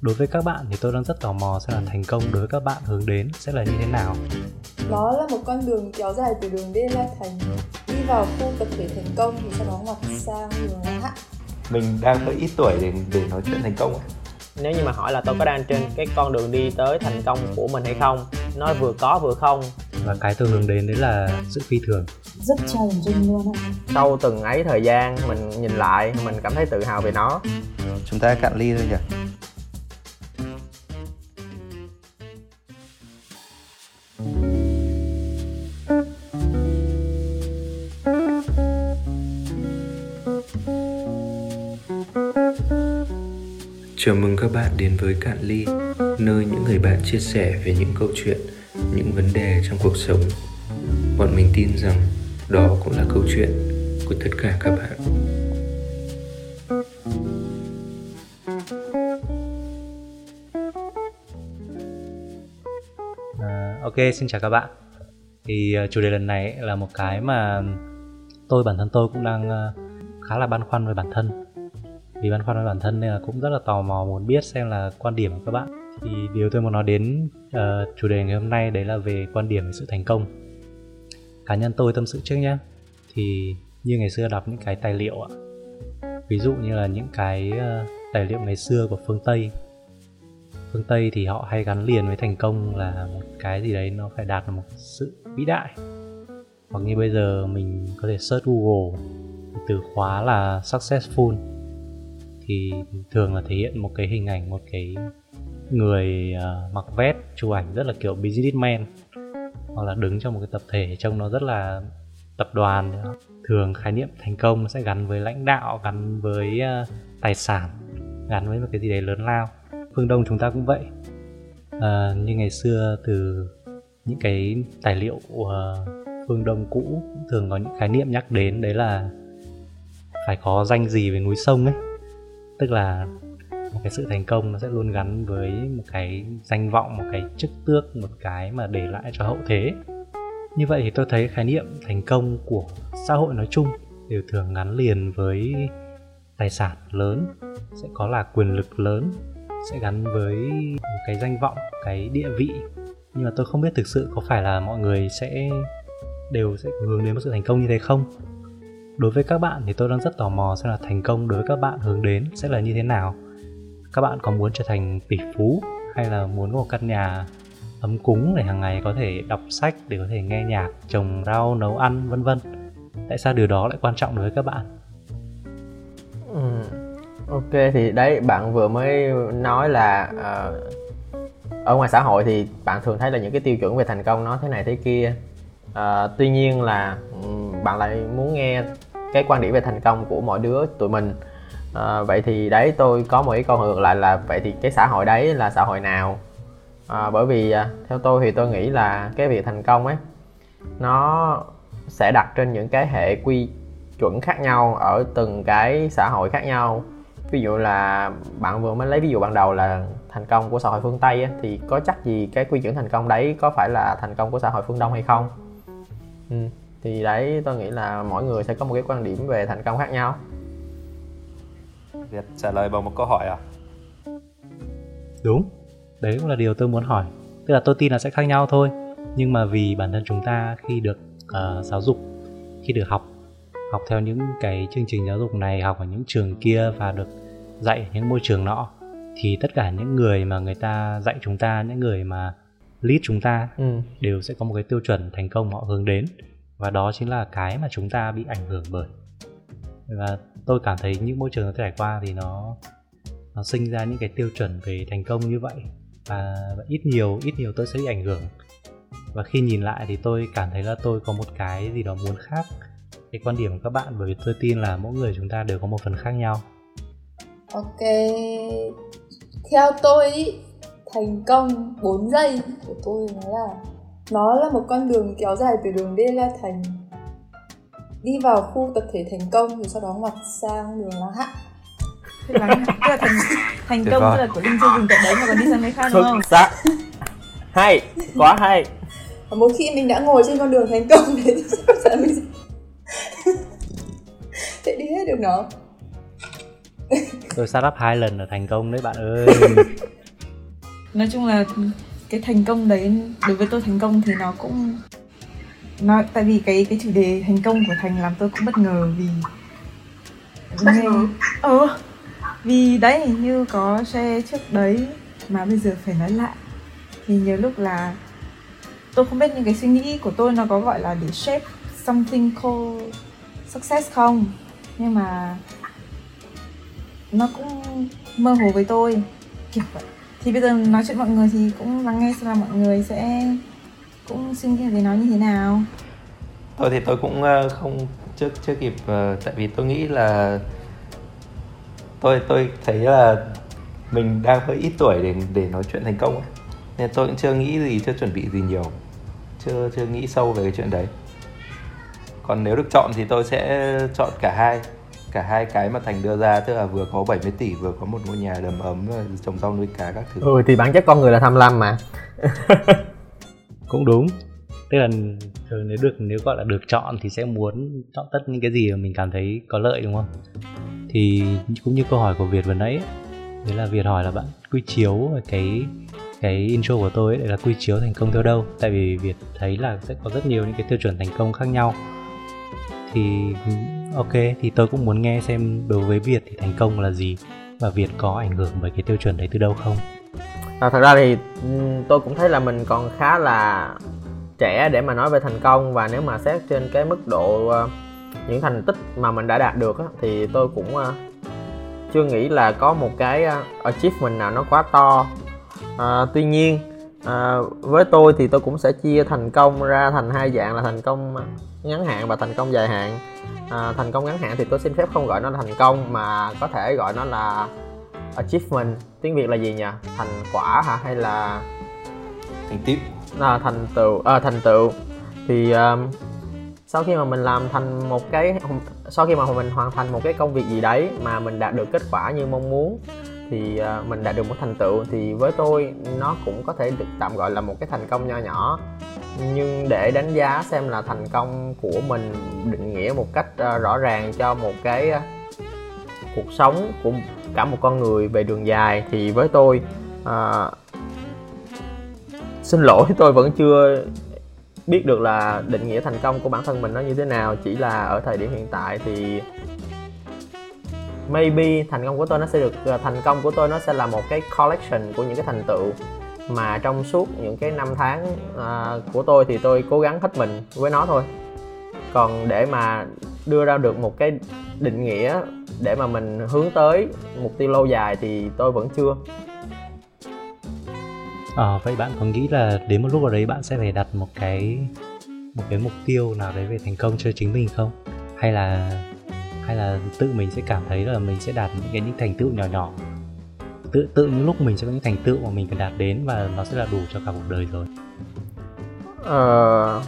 đối với các bạn thì tôi đang rất tò mò xem là thành công đối với các bạn hướng đến sẽ là như thế nào. Nó là một con đường kéo dài từ đường D La Thành đi vào khu tập thể thành công thì sau đó ngoặt sang đường La Hạ mình đang hơi ít tuổi để để nói chuyện thành công nếu như mà hỏi là tôi có đang trên cái con đường đi tới thành công của mình hay không nó vừa có vừa không. Và cái tôi hướng đến đấy là sự phi thường. Rất challenging luôn ạ. Sau từng ấy thời gian mình nhìn lại mình cảm thấy tự hào về nó. Chúng ta cạn ly thôi nhỉ đến với Cạn Ly, nơi những người bạn chia sẻ về những câu chuyện, những vấn đề trong cuộc sống. Bọn mình tin rằng đó cũng là câu chuyện của tất cả các bạn. À, ok, xin chào các bạn. Thì à, chủ đề lần này là một cái mà tôi bản thân tôi cũng đang à, khá là băn khoăn về bản thân vì băn khoăn với bản thân nên là cũng rất là tò mò muốn biết xem là quan điểm của các bạn. Thì điều tôi muốn nói đến uh, chủ đề ngày hôm nay đấy là về quan điểm về sự thành công. Cá nhân tôi tâm sự trước nhé thì như ngày xưa đọc những cái tài liệu ạ ví dụ như là những cái uh, tài liệu ngày xưa của phương tây. Phương tây thì họ hay gắn liền với thành công là một cái gì đấy nó phải đạt được một sự vĩ đại. Hoặc như bây giờ mình có thể search google từ khóa là successful thì thường là thể hiện một cái hình ảnh một cái người uh, mặc vest chụp ảnh rất là kiểu businessman hoặc là đứng trong một cái tập thể trông nó rất là tập đoàn. Thường khái niệm thành công sẽ gắn với lãnh đạo gắn với uh, tài sản gắn với một cái gì đấy lớn lao. Phương đông chúng ta cũng vậy. Uh, như ngày xưa từ những cái tài liệu uh, phương đông cũ thường có những khái niệm nhắc đến đấy là phải có danh gì về núi sông ấy tức là một cái sự thành công nó sẽ luôn gắn với một cái danh vọng, một cái chức tước, một cái mà để lại cho hậu thế. Như vậy thì tôi thấy khái niệm thành công của xã hội nói chung đều thường gắn liền với tài sản lớn, sẽ có là quyền lực lớn, sẽ gắn với một cái danh vọng, cái địa vị. Nhưng mà tôi không biết thực sự có phải là mọi người sẽ, đều sẽ hướng đến một sự thành công như thế không? Đối với các bạn thì tôi đang rất tò mò xem là thành công đối với các bạn hướng đến sẽ là như thế nào. Các bạn có muốn trở thành tỷ phú hay là muốn có một căn nhà ấm cúng để hàng ngày có thể đọc sách để có thể nghe nhạc trồng rau nấu ăn vân vân? Tại sao điều đó lại quan trọng đối với các bạn? Ừ. ok thì đấy bạn vừa mới nói là uh, ở ngoài xã hội thì bạn thường thấy là những cái tiêu chuẩn về thành công nó thế này thế kia. Uh, tuy nhiên là um, bạn lại muốn nghe cái quan điểm về thành công của mỗi đứa tụi mình. À, vậy thì đấy tôi có một cái câu ngược lại là vậy thì cái xã hội đấy là xã hội nào? À, bởi vì à, theo tôi thì tôi nghĩ là cái việc thành công ấy nó sẽ đặt trên những cái hệ quy chuẩn khác nhau ở từng cái xã hội khác nhau. Ví dụ là bạn vừa mới lấy ví dụ ban đầu là thành công của xã hội phương tây ấy, thì có chắc gì cái quy chuẩn thành công đấy có phải là thành công của xã hội phương đông hay không? Ừ thì đấy tôi nghĩ là mỗi người sẽ có một cái quan điểm về thành công khác nhau. Việt trả lời bằng một câu hỏi à? Đúng đấy cũng là điều tôi muốn hỏi. Tức là tôi tin là sẽ khác nhau thôi nhưng mà vì bản thân chúng ta khi được uh, giáo dục khi được học học theo những cái chương trình giáo dục này học ở những trường kia và được dạy những môi trường nọ thì tất cả những người mà người ta dạy chúng ta những người mà lead chúng ta ừ. đều sẽ có một cái tiêu chuẩn thành công họ hướng đến và đó chính là cái mà chúng ta bị ảnh hưởng bởi. Và tôi cảm thấy những môi trường nó trải qua thì nó nó sinh ra những cái tiêu chuẩn về thành công như vậy. Và, và ít nhiều ít nhiều tôi sẽ bị ảnh hưởng. Và khi nhìn lại thì tôi cảm thấy là tôi có một cái gì đó muốn khác. Cái quan điểm của các bạn bởi vì tôi tin là mỗi người chúng ta đều có một phần khác nhau. Ok. Theo tôi thành công 4 giây của tôi nó là nó là một con đường kéo dài từ đường D La Thành đi vào khu tập thể thành công rồi sau đó ngoặt sang đường La Hạ tức là thành thành công tức là của linh chưa dừng tại đấy mà còn đi sang nơi khác đúng không? Xác. hay, quá hay. Và một khi mình đã ngồi trên con đường thành công đấy thì chắn mình sẽ đi hết được nó. tôi startup hai lần là thành công đấy bạn ơi nói chung là cái thành công đấy đối với tôi thành công thì nó cũng nó tại vì cái cái chủ đề thành công của thành làm tôi cũng bất ngờ vì bất ngờ? Ừ vì đấy như có share trước đấy mà bây giờ phải nói lại. Thì nhiều lúc là tôi không biết những cái suy nghĩ của tôi nó có gọi là để shape something called success không. Nhưng mà nó cũng mơ hồ với tôi kiểu vậy thì bây giờ nói chuyện mọi người thì cũng lắng nghe xem là mọi người sẽ cũng suy nghĩ về nó như thế nào. Tôi thì tôi cũng ờ, không, chưa chưa kịp ờ, tại vì tôi nghĩ là tôi tôi thấy là mình đang hơi ít tuổi để để nói chuyện thành công ấy. nên tôi cũng chưa nghĩ gì, chưa chuẩn bị gì nhiều. Chưa chưa nghĩ sâu về cái chuyện đấy. Còn nếu được chọn thì tôi sẽ chọn cả hai cả hai cái mà thành đưa ra tức là vừa có 70 tỷ vừa có một ngôi nhà đầm ấm trồng rau nuôi cá các thứ. Ừ thì bản chất con người là tham lam mà. Cũng đúng. Tức là thường nếu được nếu gọi là được chọn thì sẽ muốn chọn tất những cái gì mà mình cảm thấy có lợi đúng không? Thì cũng như câu hỏi của việt vừa nãy đấy là việt hỏi là bạn quy chiếu cái cái intro của tôi ấy là quy chiếu thành công theo đâu? Tại vì việt thấy là sẽ có rất nhiều những cái tiêu chuẩn thành công khác nhau. Thì ok thì tôi cũng muốn nghe xem đối với việt thì thành công là gì và việt có ảnh hưởng bởi cái tiêu chuẩn đấy từ đâu không? À, thật ra thì ừ, tôi cũng thấy là mình còn khá là trẻ để mà nói về thành công và nếu mà xét trên cái mức độ ờ, những thành tích mà mình đã đạt được thì tôi cũng ờ, chưa nghĩ là có một cái ờ, achievement nào nó quá to. À, tuy nhiên à, với tôi thì tôi cũng sẽ chia thành công ra thành hai dạng là thành công ngắn hạn và thành công dài hạn. À, thành công ngắn hạn thì tôi xin phép không gọi nó là thành công mà có thể gọi nó là achievement. Tiếng việt là gì nhỉ? Thành quả hả? Hay là thành tựu. À, thành tựu à, thành tựu. Thì um, sau khi mà mình làm thành một cái sau khi mà mình hoàn thành một cái công việc gì đấy mà mình đạt được kết quả như mong muốn thì à, mình đạt được một thành tựu thì với tôi nó cũng có thể được tạm gọi là một cái thành công nho nhỏ. Nhưng để đánh giá xem là thành công của mình định nghĩa một cách à, rõ ràng cho một cái à, cuộc sống của cả một con người về đường dài thì với tôi à, xin lỗi tôi vẫn chưa biết được là định nghĩa thành công của bản thân mình nó như thế nào. Chỉ là ở thời điểm hiện tại thì maybe thành công của tôi nó sẽ được ờ, thành công của tôi nó sẽ là một cái collection của những cái thành tựu mà trong suốt những cái năm tháng uh, của tôi thì tôi cố gắng hết mình với nó thôi. Còn để mà đưa ra được một cái định nghĩa để mà mình hướng tới mục tiêu lâu dài thì tôi vẫn chưa. À, vậy bạn có nghĩ là đến một lúc nào đấy bạn sẽ phải đặt một cái một cái mục tiêu nào đấy về thành công cho chính mình không? Hay là hay là tự mình sẽ cảm thấy là mình sẽ đạt những cái những thành tựu nhỏ nhỏ. Tự tự những lúc mình sẽ có những thành tựu mà mình cần đạt đến và nó sẽ là đủ cho cả cuộc đời rồi. Ờ,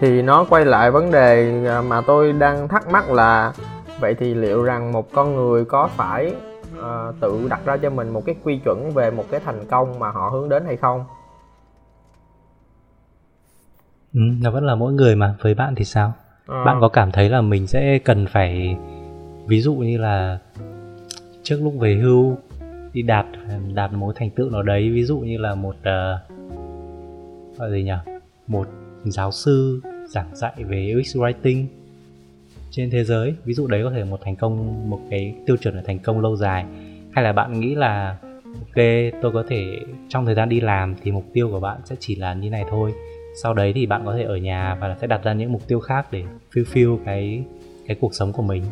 thì nó quay lại vấn đề mà tôi đang thắc mắc là vậy thì liệu rằng một con người có phải uh, tự đặt ra cho mình một cái quy chuẩn về một cái thành công mà họ hướng đến hay không? Ừ, nó vẫn là mỗi người mà với bạn thì sao à. bạn có cảm thấy là mình sẽ cần phải ví dụ như là trước lúc về hưu đi đạt đạt một thành tựu nào đấy ví dụ như là một uh, gọi gì nhỉ? Một giáo sư giảng dạy về UX writing trên thế giới. Ví dụ đấy có thể một thành công một cái tiêu chuẩn là thành công lâu dài. Hay là bạn nghĩ là ok tôi có thể trong thời gian đi làm thì mục tiêu của bạn sẽ chỉ là như này thôi sau đấy thì bạn có thể ở nhà và sẽ đặt ra những mục tiêu khác để fulfill cái cái cuộc sống của mình.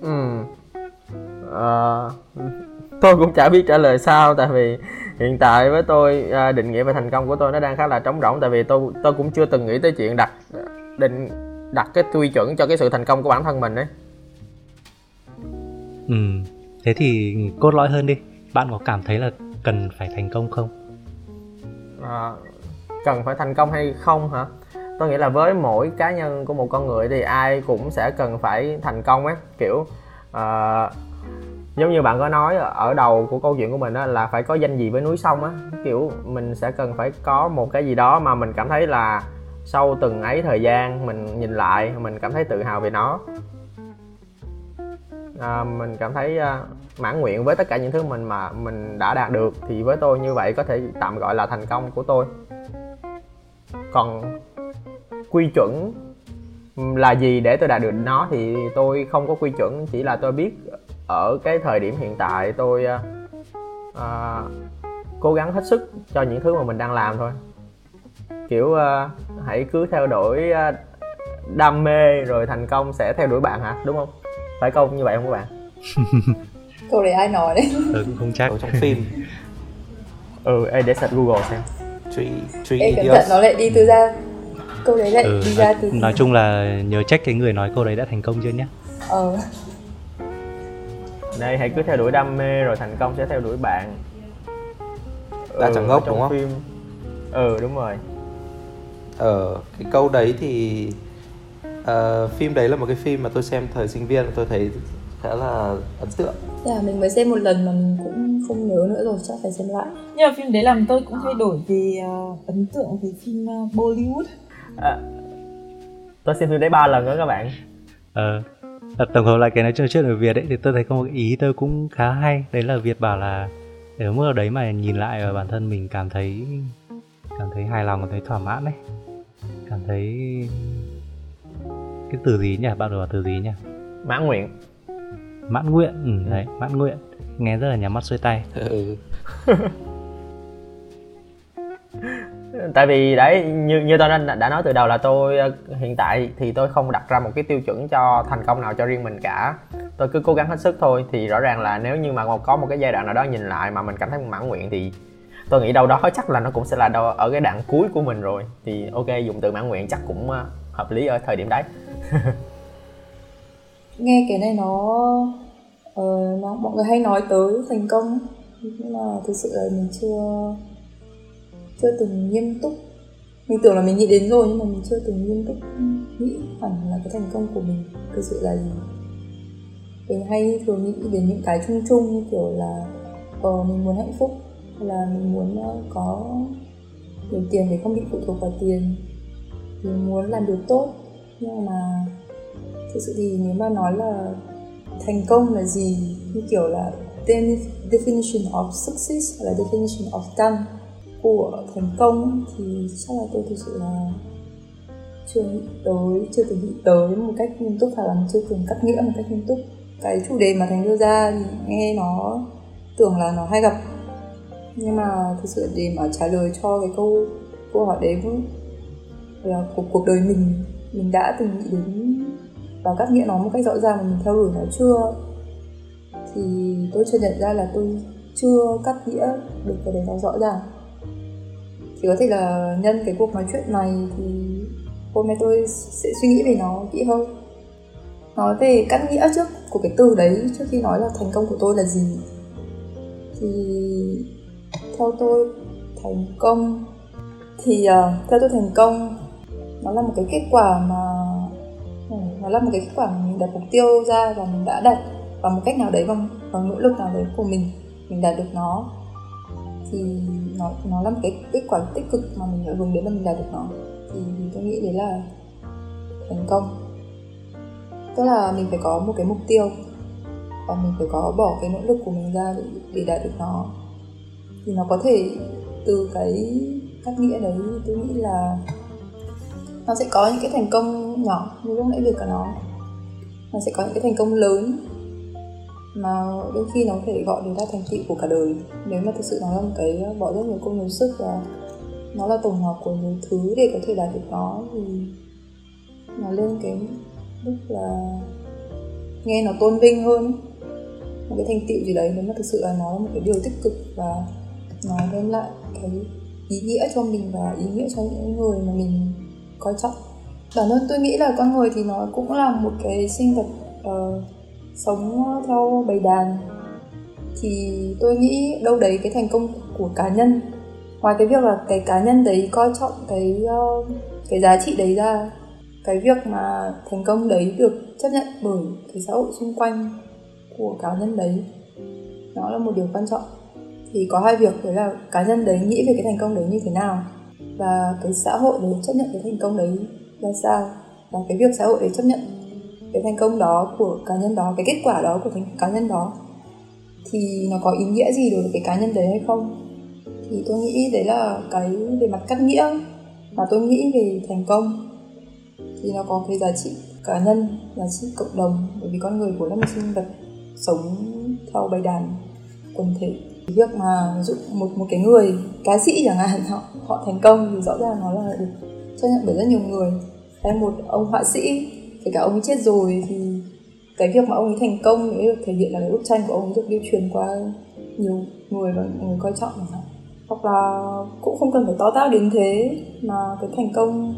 Ừ. À, tôi cũng chả biết trả lời sao tại vì hiện tại với tôi à, định nghĩa về thành công của tôi nó đang khá là trống rỗng tại vì tôi tôi cũng chưa từng nghĩ tới chuyện đặt định đặt cái quy chuẩn cho cái sự thành công của bản thân mình đấy ừ. Thế thì cốt lõi hơn đi. Bạn có cảm thấy là cần phải thành công không à, cần phải thành công hay không hả? Tôi nghĩ là với mỗi cá nhân của một con người thì ai cũng sẽ cần phải thành công ấy. Kiểu à, giống như bạn có nói ở đầu của câu chuyện của mình đó là phải có danh gì với núi sông á. Kiểu mình sẽ cần phải có một cái gì đó mà mình cảm thấy là sau từng ấy thời gian mình nhìn lại mình cảm thấy tự hào về nó. À, mình cảm thấy mãn nguyện với tất cả những thứ mình mà mình đã đạt được thì với tôi như vậy có thể tạm gọi là thành công của tôi. Còn quy chuẩn là gì để tôi đạt được nó thì tôi không có quy chuẩn chỉ là tôi biết ở cái thời điểm hiện tại tôi à, à cố gắng hết sức cho những thứ mà mình đang làm thôi. Kiểu à, hãy cứ theo đuổi à, đam mê rồi thành công sẽ theo đuổi bạn hả? Đúng không? Phải không? Như vậy không các bạn? câu đấy ai nói đấy? Tớ cũng không chắc. Ở trong phim. Ừ ê, để search google xem. Three, three Ê cẩn thận nó lại đi từ ra câu đấy lại ừ, đi ra nói, từ nói chung là nhớ trách cái người nói câu đấy đã thành công chưa nhé ờ. Đây hãy cứ theo đuổi đam mê rồi thành công sẽ theo đuổi bạn. Đã chẳng ngốc, đúng không? phim. Ừ đúng rồi. Ở cái câu đấy thì ờ, phim đấy là một cái phim mà tôi xem thời sinh viên tôi thấy khá là ấn tượng. Thế là mình mới xem một lần mà mình cũng không nhớ nữa rồi chắc phải xem lại. Nhưng mà phim đấy làm tôi cũng thay đổi về ờ, ấn tượng về phim ờ, Bollywood. À, tôi xem phim đấy ba lần đó các bạn. Ờ à, tổng hợp lại cái nói chuyện chuyện ở Việt ấy thì tôi thấy có một ý tôi cũng khá hay. Đấy là Việt bảo là ở mức nào đấy mà nhìn lại ở bản thân mình cảm thấy cảm thấy hài lòng cảm thấy thỏa mãn đấy cảm thấy cái từ gì nhỉ? Bạn bảo từ gì nhỉ? Mãn nguyện mãn nguyện. Ừ, đấy mãn nguyện. Nghe rất là nhắm mắt xuôi tay. Ừ. tại vì đấy như như tôi đã, đã nói từ đầu là tôi ờ, hiện tại thì tôi không đặt ra một cái tiêu chuẩn cho thành công nào cho riêng mình cả. Tôi cứ cố gắng hết sức thôi thì rõ ràng là nếu như mà có một cái giai đoạn nào đó nhìn lại mà mình cảm thấy mãn nguyện thì tôi nghĩ đâu đó chắc là nó cũng sẽ là đâu ở cái đoạn cuối của mình rồi. Thì ok dùng từ mãn nguyện chắc cũng ờ, hợp lý ở thời điểm đấy nghe cái này nó uh, nó mọi người hay nói tới thành công. Nhưng mà thực sự là mình chưa chưa từng nghiêm túc. Mình tưởng là mình nghĩ đến rồi nhưng mà mình chưa từng nghiêm túc nghĩ hẳn là cái thành công của mình thực sự là gì. Mình hay thường nghĩ đến những cái chung chung như kiểu là ờ mình muốn hạnh phúc hay là mình muốn ờ, có nhiều tiền để không bị phụ thuộc vào tiền. Mình muốn làm điều tốt nhưng mà thực sự thì nếu mà nói là thành công là gì, như kiểu là definition of success hay là definition of done của thành công thì chắc là tôi thực sự là chưa nghĩ tới, chưa từng nghĩ tới một cách nghiêm túc hoặc là chưa từng cắt nghĩa một cách nghiêm túc. Cái chủ đề mà thành đưa ra thì nghe nó tưởng là nó hay gặp. Nhưng mà thực sự để mà trả lời cho cái câu câu hỏi đấy cũng là cuộc cuộc đời mình mình đã từng nghĩ đến và cắt nghĩa nó một cách rõ ràng mà mình theo đuổi nó chưa. Thì tôi chưa nhận ra là tôi chưa cắt nghĩa được cái đấy nó rõ ràng. Thì có thể là nhân cái cuộc nói chuyện này thì hôm nay tôi sẽ suy nghĩ về nó kỹ hơn. Nói về cắt nghĩa trước của cái từ đấy trước khi nói là thành công của tôi là gì? Thì theo tôi thành công thì uh, theo tôi thành công nó là một cái kết quả mà nó là một cái kết quả mình đặt mục tiêu ra và mình đã đạt bằng một cách nào đấy bằng bằng nỗ lực nào đấy của mình mình đạt được nó. Thì nó nó là một cái kết quả tích cực mà mình đã hướng đến là mình đạt được nó. Thì, thì tôi nghĩ đấy là thành công. Tức là mình phải có một cái mục tiêu và mình phải có bỏ cái nỗ lực của mình ra để, để đạt được nó. Thì nó có thể từ cái cách nghĩa đấy tôi nghĩ là nó sẽ có những cái thành công nhỏ như lúc nãy việc của nó. Nó sẽ có những cái thành công lớn mà đôi khi nó có thể gọi được ra thành tựu của cả đời. Nếu mà thực sự nó là một cái ờ, bỏ rất nhiều công nhiều sức và nó là tổng hợp của nhiều thứ để có thể đạt được nó thì nó lên cái mức là nghe nó tôn vinh hơn. Một cái thành tựu gì đấy nếu mà thực sự là nó là một cái điều tích cực và nó đem lại cái ý nghĩa cho mình và ý nghĩa cho những người mà mình coi trọng. Bản thân tôi nghĩ là con người thì nó cũng là một cái sinh vật uh, sống theo bầy đàn. Thì tôi nghĩ đâu đấy cái thành công của cá nhân ngoài cái việc là cái cá nhân đấy coi trọng cái uh, cái giá trị đấy ra cái việc mà thành công đấy được chấp nhận bởi cái xã hội xung quanh của cá nhân đấy nó là một điều quan trọng. Thì có hai việc đấy là cá nhân đấy nghĩ về cái thành công đấy như thế nào và cái xã hội đấy chấp nhận cái thành công đấy ra sao? Và cái việc xã hội đấy chấp nhận cái thành công đó của cá nhân đó, cái kết quả đó của thành, cá nhân đó thì nó có ý nghĩa gì đối với cái cá nhân đấy hay không? Thì tôi nghĩ đấy là cái về mặt cắt nghĩa mà tôi nghĩ về thành công thì nó có cái giá trị cá nhân, giá trị cộng đồng. Bởi vì con người vốn là một sinh vật sống theo bầy đàn quần thể việc mà ví dụ một một cái người, ca sĩ chẳng hạn, họ họ thành công thì rõ ràng nó là được chấp nhận bởi rất nhiều người. Hay một ông họa sĩ, kể cả ông ấy chết rồi thì cái việc mà ông ấy thành công ấy được thể hiện là cái bức tranh của ông ấy được lưu truyền qua nhiều người và người coi trọng chẳng hạn. Hoặc là cũng không cần phải to tát đến thế mà cái thành công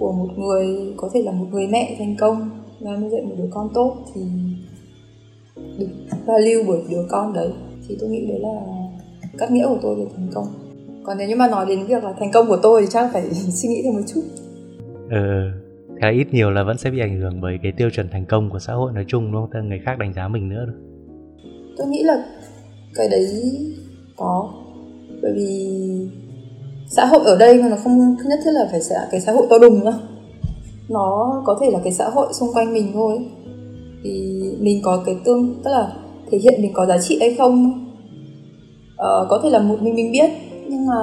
của một người, có thể là một người mẹ thành công và nuôi dạy một đứa con tốt thì được value bởi đứa con đấy thì tôi nghĩ đấy là cắt nghĩa của tôi về thành công. Còn nếu như mà nói đến việc là thành công của tôi thì chắc phải suy nghĩ thêm một chút. Ờ khá ít nhiều là vẫn sẽ bị ảnh hưởng bởi cái tiêu chuẩn thành công của xã hội nói chung đúng không? Người khác đánh giá mình nữa được tôi nghĩ là cái đấy có. Bởi vì xã hội ở đây nó không nhất thiết là phải là cái xã hội to đùng đâu nó có thể là cái xã hội xung quanh mình thôi. Thì mình có cái tương tức là thể hiện mình có giá trị hay không. Ờ, có thể là một mình mình biết nhưng mà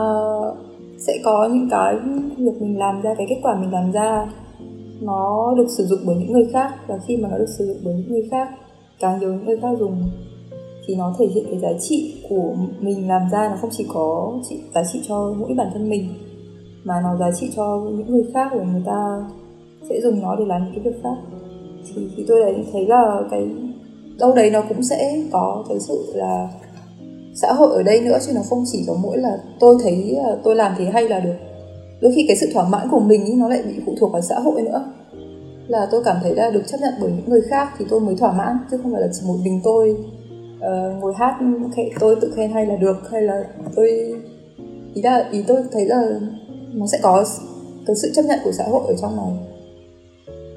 sẽ có những cái việc mình làm ra cái kết quả mình làm ra nó được sử dụng bởi những người khác. Và khi mà nó được sử dụng bởi những người khác càng nhiều những người khác dùng thì nó thể hiện cái giá trị của mình làm ra. Nó không chỉ có chỉ, giá trị cho mỗi bản thân mình mà nó giá trị cho những người khác và người ta sẽ dùng nó để làm những cái việc khác. Thì, thì tôi đấy thấy là cái đâu đấy nó cũng sẽ có cái sự là xã hội ở đây nữa chứ nó không chỉ có mỗi là tôi thấy à, tôi làm thế hay là được. Đôi khi cái sự thỏa mãn của mình ý, nó lại bị phụ thuộc vào xã hội nữa. Là tôi cảm thấy là được chấp nhận bởi những người khác thì tôi mới thỏa mãn chứ không phải là chỉ một mình tôi uh, ngồi hát tôi tự khen hay là được hay là tôi ý là ý tôi thấy là nó sẽ có cái sự chấp nhận của xã hội ở trong này.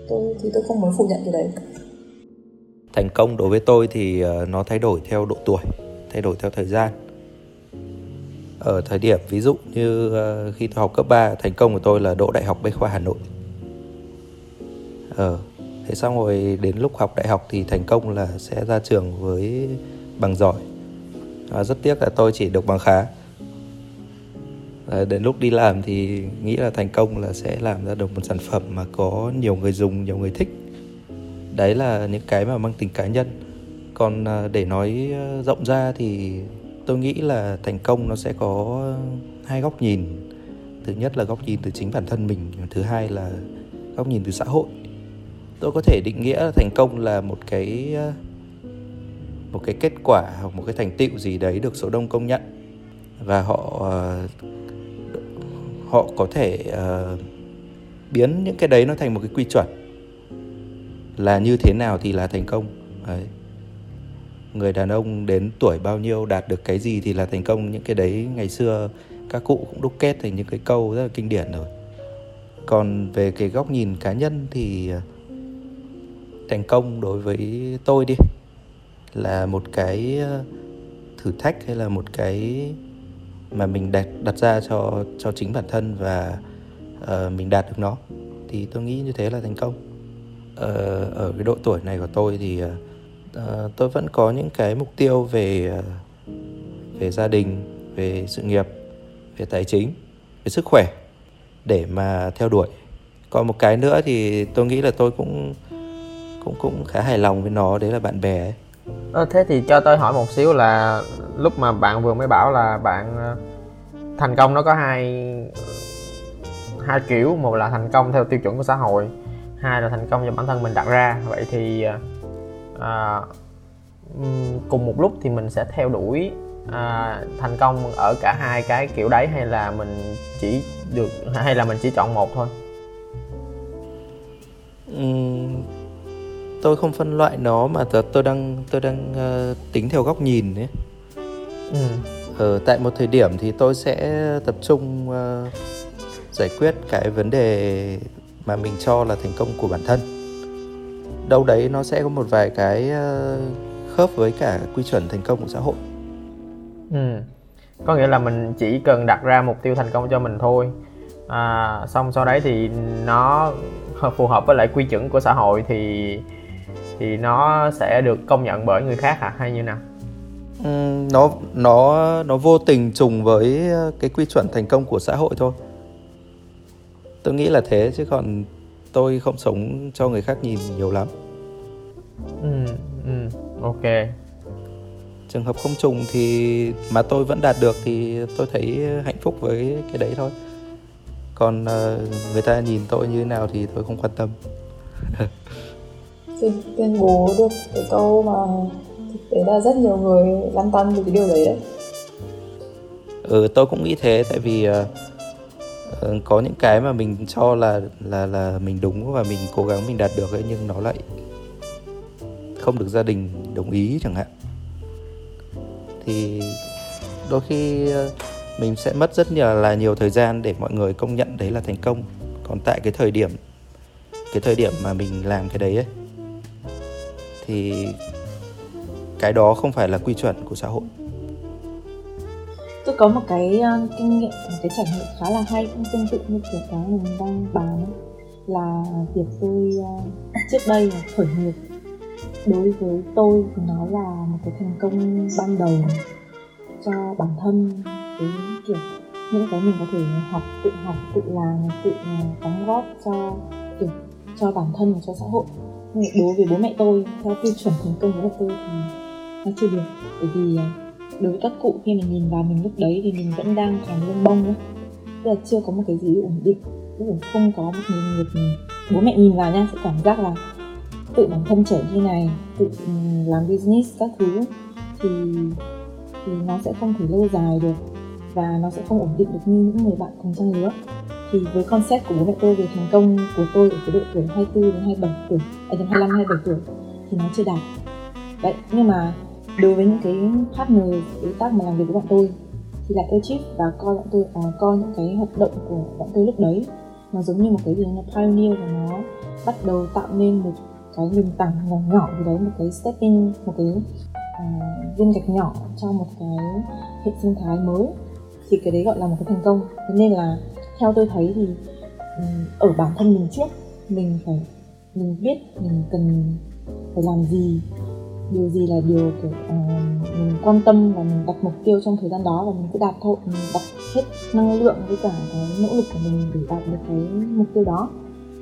Tôi thì tôi không muốn phủ nhận cái đấy thành công đối với tôi thì ờ, nó thay đổi theo độ tuổi thay đổi theo thời gian. Ở thời điểm ví dụ như ờ, khi tôi học cấp 3 thành công của tôi là đỗ đại học bách khoa Hà Nội. Ờ thế xong rồi đến lúc học đại học thì thành công là sẽ ra trường với bằng giỏi. À, rất tiếc là tôi chỉ được bằng khá. À, đến lúc đi làm thì nghĩ là thành công là sẽ làm ra được một sản phẩm mà có nhiều người dùng nhiều người thích đấy là những cái mà mang tính cá nhân. Còn à, để nói à, rộng ra thì tôi nghĩ là thành công nó sẽ có hai góc nhìn. Thứ nhất là góc nhìn từ chính bản thân mình thứ hai là góc nhìn từ xã hội. Tôi có thể định nghĩa là thành công là một cái à, một cái kết quả hoặc một cái thành tựu gì đấy được số đông công nhận. Và họ họ có thể uh, biến những cái đấy nó thành một cái quy chuẩn là như thế nào thì là thành công? Đấy. người đàn ông đến tuổi bao nhiêu đạt được cái gì thì là thành công. Những cái đấy ngày xưa các cụ cũng đúc kết thành những cái câu rất là kinh điển rồi. Còn về cái góc nhìn cá nhân thì à, thành công đối với tôi đi là một cái à, thử thách hay là một cái mà mình đặt đặt ra cho cho chính bản thân và uh, mình đạt được nó thì tôi nghĩ như thế là thành công uh, ở cái độ tuổi này của tôi thì uh, tôi vẫn có những cái mục tiêu về uh, về gia đình về sự nghiệp về tài chính về sức khỏe để mà theo đuổi. Còn một cái nữa thì tôi nghĩ là tôi cũng cũng cũng khá hài lòng với nó đấy là bạn bè ấy. Ờ, thế thì cho tôi hỏi một xíu là lúc mà bạn vừa mới bảo là bạn thành công nó có hai hai kiểu một là thành công theo tiêu chuẩn của xã hội hai là thành công do bản thân mình đặt ra. Vậy thì à, cùng một lúc thì mình sẽ theo đuổi à, thành công ở cả hai cái kiểu đấy hay là mình chỉ được hay là mình chỉ chọn một thôi? Uhm, tôi không phân loại nó mà tôi đang tôi đang uh, tính theo góc nhìn ấy. Ừ. ở tại một thời điểm thì tôi sẽ tập trung uh, giải quyết cái vấn đề mà mình cho là thành công của bản thân. Đâu đấy nó sẽ có một vài cái uh, khớp với cả quy chuẩn thành công của xã hội. Ừ. có nghĩa là mình chỉ cần đặt ra mục tiêu thành công cho mình thôi. À, xong sau đấy thì nó phù hợp với lại quy chuẩn của xã hội thì thì nó sẽ được công nhận bởi người khác hả? Hay như nào? Ừ, nó nó nó vô tình trùng với cái quy chuẩn thành công của xã hội thôi tôi nghĩ là thế chứ còn tôi không sống cho người khác nhìn nhiều lắm. Ừ ừ ok. Trường hợp không trùng thì mà tôi vẫn đạt được thì tôi thấy hạnh phúc với cái đấy thôi. Còn uh, người ta nhìn tôi như thế nào thì tôi không quan tâm. Tuyên, tuyên bố được cái câu mà thực tế là rất nhiều người lăn tăn về cái điều đấy đấy. Ừ tôi cũng nghĩ thế tại vì uh, Ờ, có những cái mà mình cho là là là mình đúng và mình cố gắng mình đạt được ấy, nhưng nó lại không được gia đình đồng ý chẳng hạn. Thì đôi khi ờ, mình sẽ mất rất nhiều, là nhiều thời gian để mọi người công nhận đấy là thành công. Còn tại cái thời điểm, cái thời điểm mà mình làm cái đấy ấy, thì cái đó không phải là quy chuẩn của xã hội tôi có một cái uh, kinh nghiệm một cái trải nghiệm khá là hay cũng tương tự như kiểu cái mình đang bàn là việc tôi uh, trước đây là khởi nghiệp. Đối với tôi thì nó là một cái thành công ban đầu cho bản thân. Với kiểu những cái mình có thể học tự học tự làm tự ờ, đóng góp cho kiểu cho bản thân và cho xã hội. Nhưng đối với bố mẹ tôi theo tiêu chuẩn thành công của tôi thì nó chưa được. Bởi vì đối với các cụ khi mà nhìn vào mình lúc đấy thì mình vẫn đang còn lông bông đó, tức là chưa có một cái gì ổn định tức là không có một nghề nghiệp bố mẹ nhìn vào nha sẽ cảm giác là tự bản thân trẻ như này tự ừ, làm business các thứ thì thì nó sẽ không thể lâu dài được và nó sẽ không ổn định được như những người bạn cùng trang lứa thì với concept của bố mẹ tôi về thành công của tôi ở cái độ tuổi 24 đến 27 tuổi, à 25 27 tuổi thì nó chưa đạt. Đấy, nhưng mà đối với những cái partner đối tác mà làm việc với bọn tôi thì lại chip và coi bọn tôi à, coi những cái hoạt động của bọn tôi lúc đấy. Nó giống như một cái gì nó pioneer và nó bắt đầu tạo nên một cái nền tảng nhỏ nhỏ gì đấy một cái stepping một cái uh, viên gạch nhỏ cho một cái hệ sinh thái mới. Thì cái đấy gọi là một cái thành công. Thế nên là theo tôi thấy thì ở bản thân mình trước mình phải mình biết mình cần phải làm gì điều gì là điều kiểu uh, mình quan tâm và mình đặt mục tiêu trong thời gian đó và mình cứ đạt thôi mình đặt hết năng lượng với cả cái nỗ lực của mình để đạt được cái mục tiêu đó.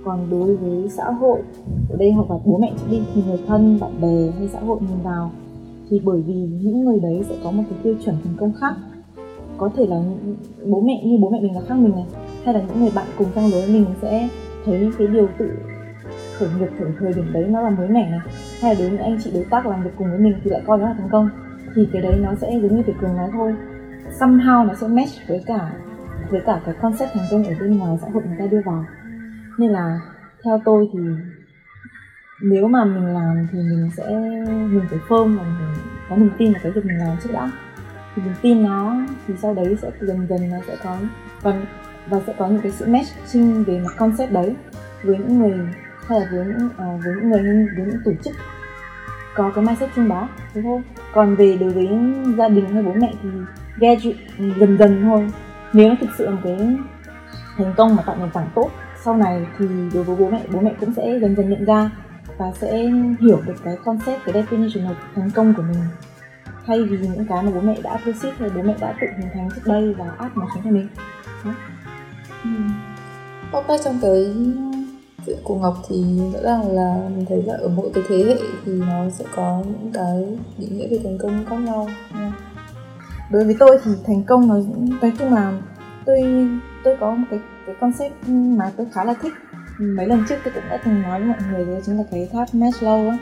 Còn đối với xã hội ở đây hoặc là bố mẹ đi thì người thân bạn bè hay xã hội nhìn vào thì bởi vì những người đấy sẽ có một cái tiêu chuẩn thành công khác. Có thể là bố mẹ như bố mẹ mình là khác mình này hay là những người bạn cùng trang lối mình sẽ thấy cái điều tự khởi nghiệp thử thời điểm đấy nó là mới mẻ này. Hay là đối với anh chị đối tác làm việc cùng với mình thì lại coi nó là thành công, thì cái đấy nó sẽ giống như cái cường nói thôi. Somehow nó sẽ match với cả với cả cái concept thành công ở bên ngoài xã hội người ta đưa vào. Nên là theo tôi thì nếu mà mình làm thì mình sẽ, mình phải firm và mình có niềm tin vào cái việc mình làm trước đã. Thì mình tin nó, thì sau đấy sẽ dần dần nó sẽ có và và sẽ có những cái sự matching về mặt concept đấy với những người hay là với những uh, với những người với những tổ chức có cái mindset chung đó thế thôi còn về đối với gia đình hay bố mẹ thì ghe dần dần thôi nếu nó thực sự là cái thành công mà tạo nền tảng tốt sau này thì đối với bố mẹ bố mẹ cũng sẽ dần dần nhận ra và sẽ hiểu được cái concept cái definition of thành công của mình thay vì những cái mà bố mẹ đã proceed hay bố mẹ đã tự hình thành trước đây và áp nó xuống cho mình đó. Ừ. Bóc trong cái chuyện của Ngọc thì rõ ràng là mình thấy là ở mỗi cái thế hệ thì nó sẽ có những cái định nghĩa về thành công khác nhau đối với tôi thì thành công nó, nói chung là tôi tôi có một cái cái concept mà tôi khá là thích. Mấy lần trước tôi cũng đã từng nói với mọi người đó chính là cái tháp Maslow á.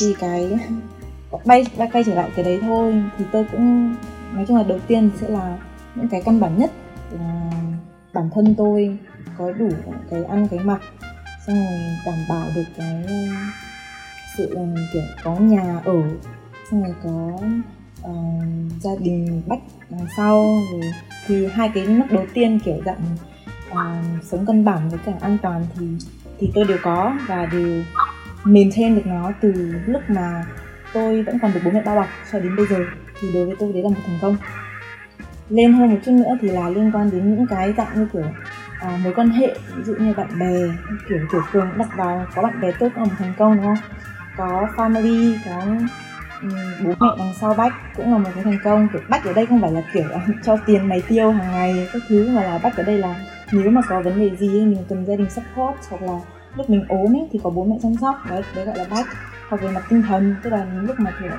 Thì cái bay bay quay trở lại cái đấy thôi thì tôi cũng, nói chung là đầu tiên sẽ là những cái căn bản nhất là bản thân tôi có đủ cái ăn cái mặc xong rồi đảm bảo được cái sự kiểu có nhà ở xong rồi có uh, gia đình bách đằng sau rồi thì hai cái mức đầu tiên kiểu dạng uh, sống cân bằng với cả an toàn thì thì tôi đều có và đều mềm thêm được nó từ lúc mà tôi vẫn còn được bố mẹ bao bọc cho đến bây giờ. Thì đối với tôi đấy là một thành công lên hơn một chút nữa thì là liên quan đến những cái dạng như kiểu à, mối quan hệ ví dụ như bạn bè kiểu kiểu cường đặt vào có bạn bè tốt là một thành công đúng không? Có family có um, bố mẹ đằng sau bách cũng là một cái thành công. Kiểu bách ở đây không phải là kiểu là cho tiền mày tiêu hàng ngày các thứ mà là bách ở đây là nếu mà có vấn đề gì mình cần gia đình support hoặc là lúc mình ốm ấy thì có bố mẹ chăm sóc. Đấy đấy gọi là bách. Hoặc về mặt tinh thần tức là lúc mà kiểu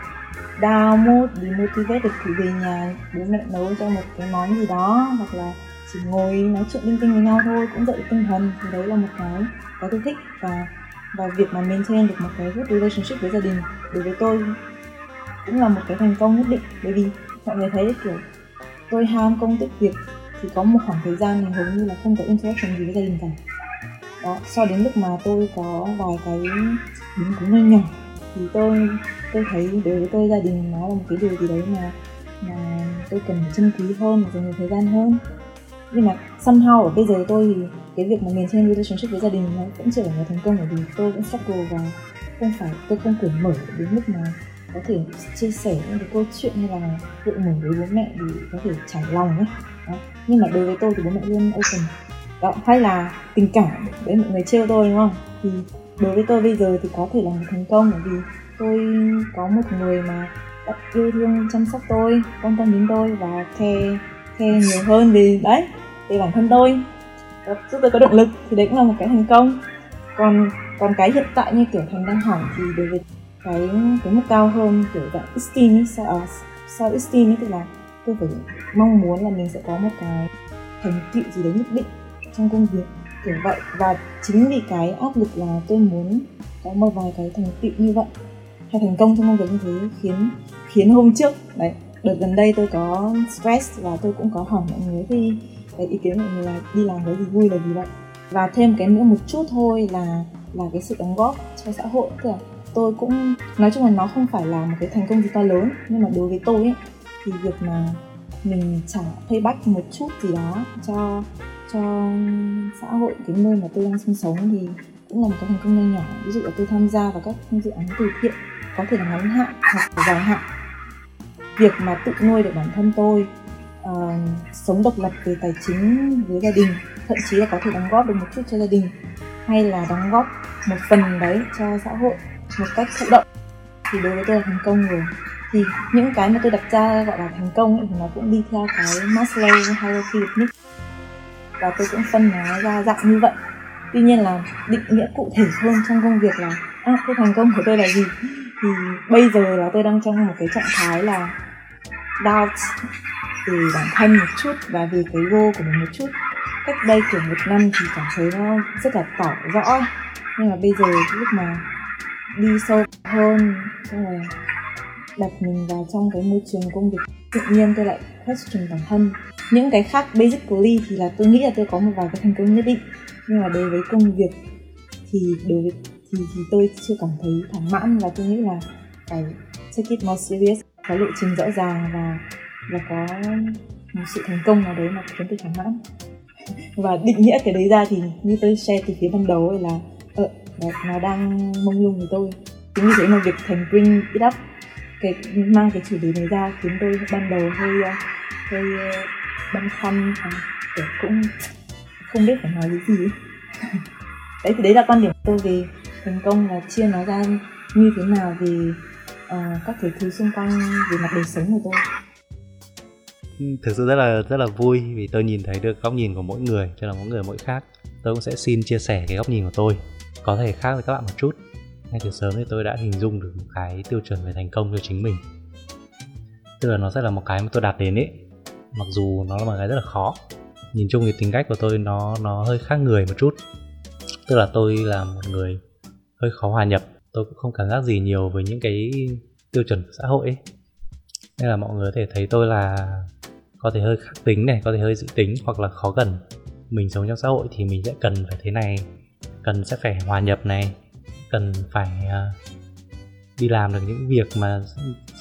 down mood đi motivate thì về nhà, bố mẹ nấu cho một cái món gì đó, hoặc là chỉ ngồi nói chuyện linh tinh với nhau thôi, cũng dậy tinh thần. Thì đấy là một cái cái tôi thích và và việc mà maintain được một cái good relationship với gia đình đối với tôi cũng là một cái thành công nhất định. Bởi vì mọi người thấy kiểu tôi ham công tiếc việc thì có một khoảng thời gian này hầu như là không có interaction gì với gia đình cả. Đó so đến lúc mà tôi có vài cái biến cố nhỏ nhỏ thì tôi tôi thấy đối với tôi gia đình nó là một cái điều gì đấy mà mà tôi cần phải trân quý hơn và dành nhiều thời gian hơn. Nhưng mà somehow ở bây giờ tôi thì cái việc mà mình trên relationship với gia đình nó vẫn chưa phải là thành công, bởi vì tôi vẫn struggle và không phải, tôi không cởi mở đến mức mà có thể chia sẻ những cái câu chuyện hay là tự mở với bố mẹ để có thể trải lòng ấy. Đó. nhưng mà đối với tôi thì bố mẹ luôn open. Đó, hay là tình cảm, đấy, mọi người trêu tôi, đúng không? Thì đối với tôi bây giờ thì có thể là một thành công bởi vì tôi có một người mà yêu thương chăm sóc tôi quan tâm đến tôi và care care nhiều hơn vì đấy về bản thân tôi. Giúp tôi có động lực thì đấy cũng là một cái thành công. Còn còn cái hiện tại như kiểu thành đang hỏi thì đối với cái cái mức cao hơn kiểu dạng esteem ấy, sao à, sao esteem ấy tức là tôi phải mong muốn là mình sẽ có một cái thành tựu gì đấy nhất định trong công việc kiểu vậy. Và chính vì cái áp lực là tôi muốn có một vài cái thành tựu như vậy. Hay thành công trong công việc như thế khiến khiến hôm trước, đấy, đợt gần đây tôi có stress và tôi cũng có hỏi mọi người thì cái ý kiến mọi người là đi làm cái gì vui là gì vậy. Và thêm cái nữa một chút thôi là là cái sự đóng góp cho xã hội. Tức là tôi cũng, nói chung là nó không phải là một cái thành công gì to lớn, nhưng mà đối với tôi ấy, thì việc mà mình trả payback một chút gì đó cho cho xã hội cái nơi mà tôi đang sinh sống thì cũng là một cái thành công nhỏ nhỏ. Ví dụ là tôi tham gia vào các dự án từ thiện có thể là ngắn hạn hoặc là dài hạn. Việc mà tự nuôi được bản thân tôi uh, sống độc lập về tài chính với gia đình thậm chí là có thể đóng góp được một chút cho gia đình hay là đóng góp một phần đấy cho xã hội một cách thụ động thì đối với tôi là thành công rồi. Thì những cái mà tôi đặt ra gọi là thành công thì nó cũng đi theo cái Maslow hierarchy of needs và tôi cũng phân nó ra dạng như vậy. Tuy nhiên là định nghĩa cụ thể hơn trong công việc là à, cái thành công của tôi là gì? Thì bây giờ là tôi đang trong một cái trạng thái là doubt về bản thân một chút và về cái goal của mình một chút. Cách đây kiểu một năm thì cảm thấy nó rất là tỏ rõ. Nhưng mà bây giờ lúc mà đi sâu hơn xong rồi đặt mình vào trong cái môi trường công việc tự nhiên tôi lại question bản thân. Những cái khác basically thì là tôi nghĩ là tôi có một vài cái thành công nhất định. Nhưng mà đối với công việc thì đối với thì thì tôi chưa cảm thấy thỏa mãn và tôi nghĩ là phải take it more serious có lộ trình rõ ràng và và có một sự thành công nào đấy mà khiến tôi thỏa mãn. Và định nghĩa cái đấy ra thì như tôi share từ phía ban đầu ấy là ờ, nó đang mông lung với tôi. Chính vì thế mà việc thành bring it up cái mang cái chủ đề này ra khiến tôi ban đầu hơi ờ, hơi ờ, băn khoăn và kiểu cũng không biết phải nói cái gì đấy thì đấy là quan điểm của tôi về thành công và chia nó ra như thế nào về uh, các cái thứ xung quanh về mặt đời sống của tôi. Ừ, thực sự rất là rất là vui vì tôi nhìn thấy được góc nhìn của mỗi người cho là mỗi người mỗi khác. Tôi cũng sẽ xin chia sẻ cái góc nhìn của tôi. Có thể khác với các bạn một chút ngay từ sớm thì tôi đã hình dung được một cái tiêu chuẩn về thành công cho chính mình. Tức là nó sẽ là một cái mà tôi đạt đến ấy. Mặc dù nó là một cái rất là khó. Nhìn chung thì tính cách của tôi nó nó hơi khác người một chút. Tức là tôi là một người hơi khó hòa nhập. Tôi cũng không cảm giác gì nhiều với những cái tiêu chuẩn của xã hội ấy. Nên là mọi người có thể thấy tôi là có thể hơi khắc tính này, có thể hơi dự tính hoặc là khó gần. Mình sống trong xã hội thì mình sẽ cần phải thế này, cần sẽ phải hòa nhập này cần phải ờ, đi làm được những việc mà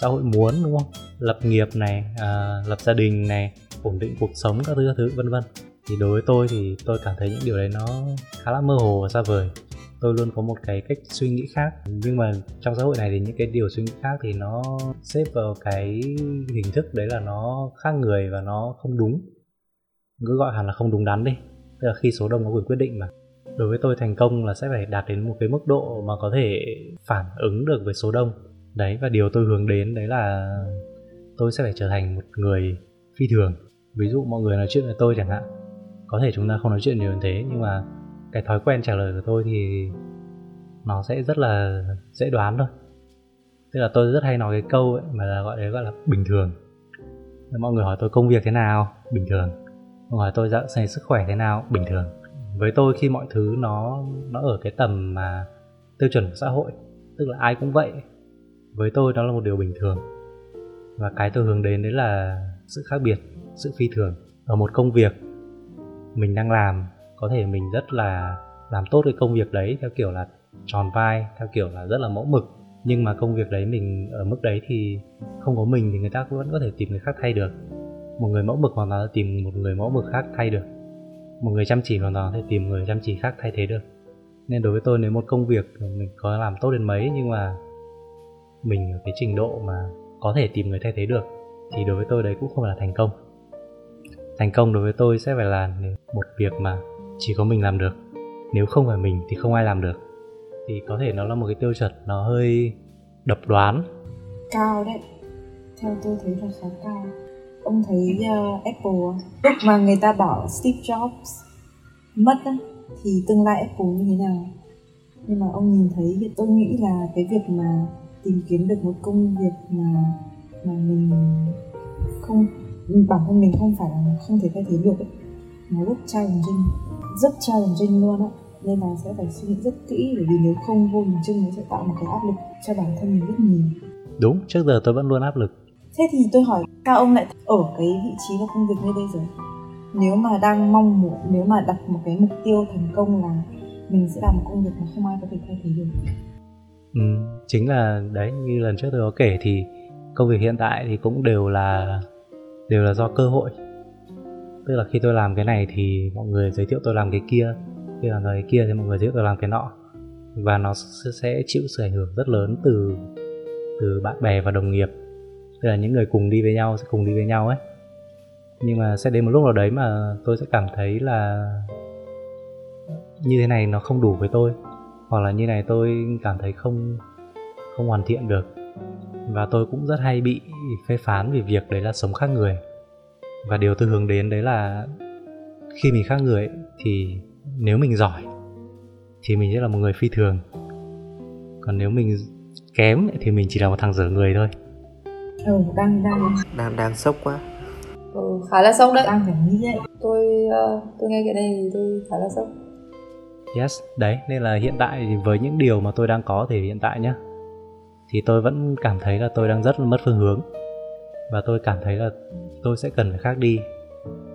xã hội muốn, đúng không? Lập nghiệp này ờ, lập gia đình này, ổn định cuộc sống các thứ các thứ, vân vân. Thì đối với tôi thì tôi cảm thấy những điều đấy nó khá là mơ hồ và xa vời. Tôi luôn có một cái cách suy nghĩ khác. Nhưng mà trong xã hội này thì những cái điều suy nghĩ khác thì nó xếp vào cái hình thức đấy là nó khác người và nó không đúng. Cứ gọi hẳn là không đúng đắn đi. Tức là khi số đông có quyền quyết định mà đối với tôi thành công là sẽ phải đạt đến một cái mức độ mà có thể phản ứng được với số đông. Đấy, và điều tôi hướng đến đấy là tôi sẽ phải trở thành một người phi thường. Ví dụ mọi người nói chuyện với tôi chẳng hạn, có thể chúng ta không nói chuyện nhiều như thế, nhưng mà cái thói quen trả lời của tôi thì nó sẽ rất là dễ đoán thôi. Tức là tôi rất hay nói cái câu ấy mà là gọi đấy gọi là bình thường. Mọi người hỏi tôi công việc thế nào? Bình thường. Mọi người hỏi tôi dạng sức khỏe thế nào? Bình thường với tôi khi mọi thứ nó nó ở cái tầm mà tiêu chuẩn của xã hội, tức là ai cũng vậy, với tôi đó là một điều bình thường. Và cái tôi hướng đến đấy là sự khác biệt, sự phi thường. Ở một công việc mình đang làm, có thể mình rất là làm tốt cái công việc đấy theo kiểu là tròn vai, theo kiểu là rất là mẫu mực. Nhưng mà công việc đấy mình ở mức đấy thì không có mình thì người ta cũng vẫn có thể tìm người khác thay được. Một người mẫu mực hoặc là tìm một người mẫu mực khác thay được một người chăm chỉ hoàn toàn có thể tìm người chăm chỉ khác thay thế được. Nên đối với tôi, nếu một công việc mình có làm tốt đến mấy, nhưng mà mình ở cái trình độ mà có thể tìm người thay thế được, thì đối với tôi đấy cũng không phải là thành công. Thành công đối với tôi sẽ phải là một việc mà chỉ có mình làm được. Nếu không phải mình thì không ai làm được. Thì có thể nó là một cái tiêu chuẩn nó hơi độc đoán. Cao đấy. Theo tôi thấy là khá cao ông thấy uh, Apple lúc mà người ta bảo Steve Jobs mất á, thì tương lai Apple như thế nào? Nhưng mà ông nhìn thấy thì tôi nghĩ là cái việc mà tìm kiếm được một công việc mà mà mình không bản thân mình không phải là không thể thay thế được ấy. nó rất challenging rất challenging luôn á. Nên là sẽ phải suy nghĩ rất kỹ bởi vì nếu không vô hình chung nó sẽ tạo một cái áp lực cho bản thân mình rất nhiều. Đúng trước giờ tôi vẫn luôn áp lực thế thì tôi hỏi sao ông lại ở cái vị trí và công việc như bây giờ? Nếu mà đang mong muốn nếu mà đặt một cái mục tiêu thành công là mình sẽ làm một công việc mà không ai có thể thay thế được. Ừ, chính là đấy như lần trước tôi có kể thì công việc hiện tại thì cũng đều là đều là do cơ hội. Tức là khi tôi làm cái này thì mọi người giới thiệu tôi làm cái kia khi làm cái kia thì mọi người giới thiệu tôi làm cái nọ. Và nó sẽ chịu sự ảnh hưởng rất lớn từ từ bạn bè và đồng nghiệp tức là những người cùng đi với nhau sẽ cùng đi với nhau ấy. Nhưng mà sẽ đến một lúc nào đấy mà tôi sẽ cảm thấy là như thế này nó không đủ với tôi. Hoặc là như này tôi cảm thấy không không hoàn thiện được. Và tôi cũng rất hay bị phê phán về việc đấy là sống khác người. Và điều tôi hướng đến đấy là khi mình khác người ấy, thì nếu mình giỏi thì mình sẽ là một người phi thường. Còn nếu mình kém thì mình chỉ là một thằng dở người thôi ừ đang đang. Đang đang sốc quá. Ừ, khá là sốc đấy. Đang phải nghĩ vậy tôi uh, tôi nghe cái này thì tôi khá là sốc. Yes đấy nên là hiện tại thì với những điều mà tôi đang có thì hiện tại nhá thì tôi vẫn cảm thấy là tôi đang rất là mất phương hướng. Và tôi cảm thấy là tôi sẽ cần phải khác đi.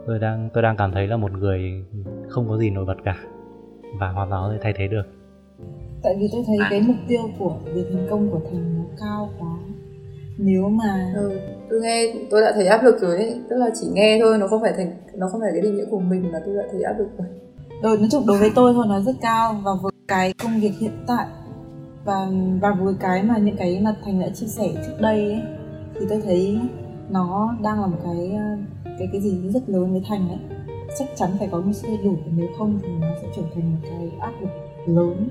Tôi đang tôi đang cảm thấy là một người không có gì nổi bật cả. Và hoàn toàn có thể thay thế được. Tại vì tôi thấy cái mục tiêu của việc thành công của thành nó cao quá nếu mà ừ, tôi nghe tôi đã thấy áp lực rồi ấy. Tức là chỉ nghe thôi nó không phải thành nó không phải cái định nghĩa của mình mà tôi đã thấy áp lực rồi. Đối nói chung đối với tôi thôi nó rất cao. Và với cái công việc hiện tại và và với cái mà những cái mà thành đã chia sẻ trước đây ấy, thì tôi thấy nó đang là một cái cái cái gì rất lớn với thành ấy chắc chắn phải có một sự đổi nếu không thì nó sẽ trở thành một cái áp lực lớn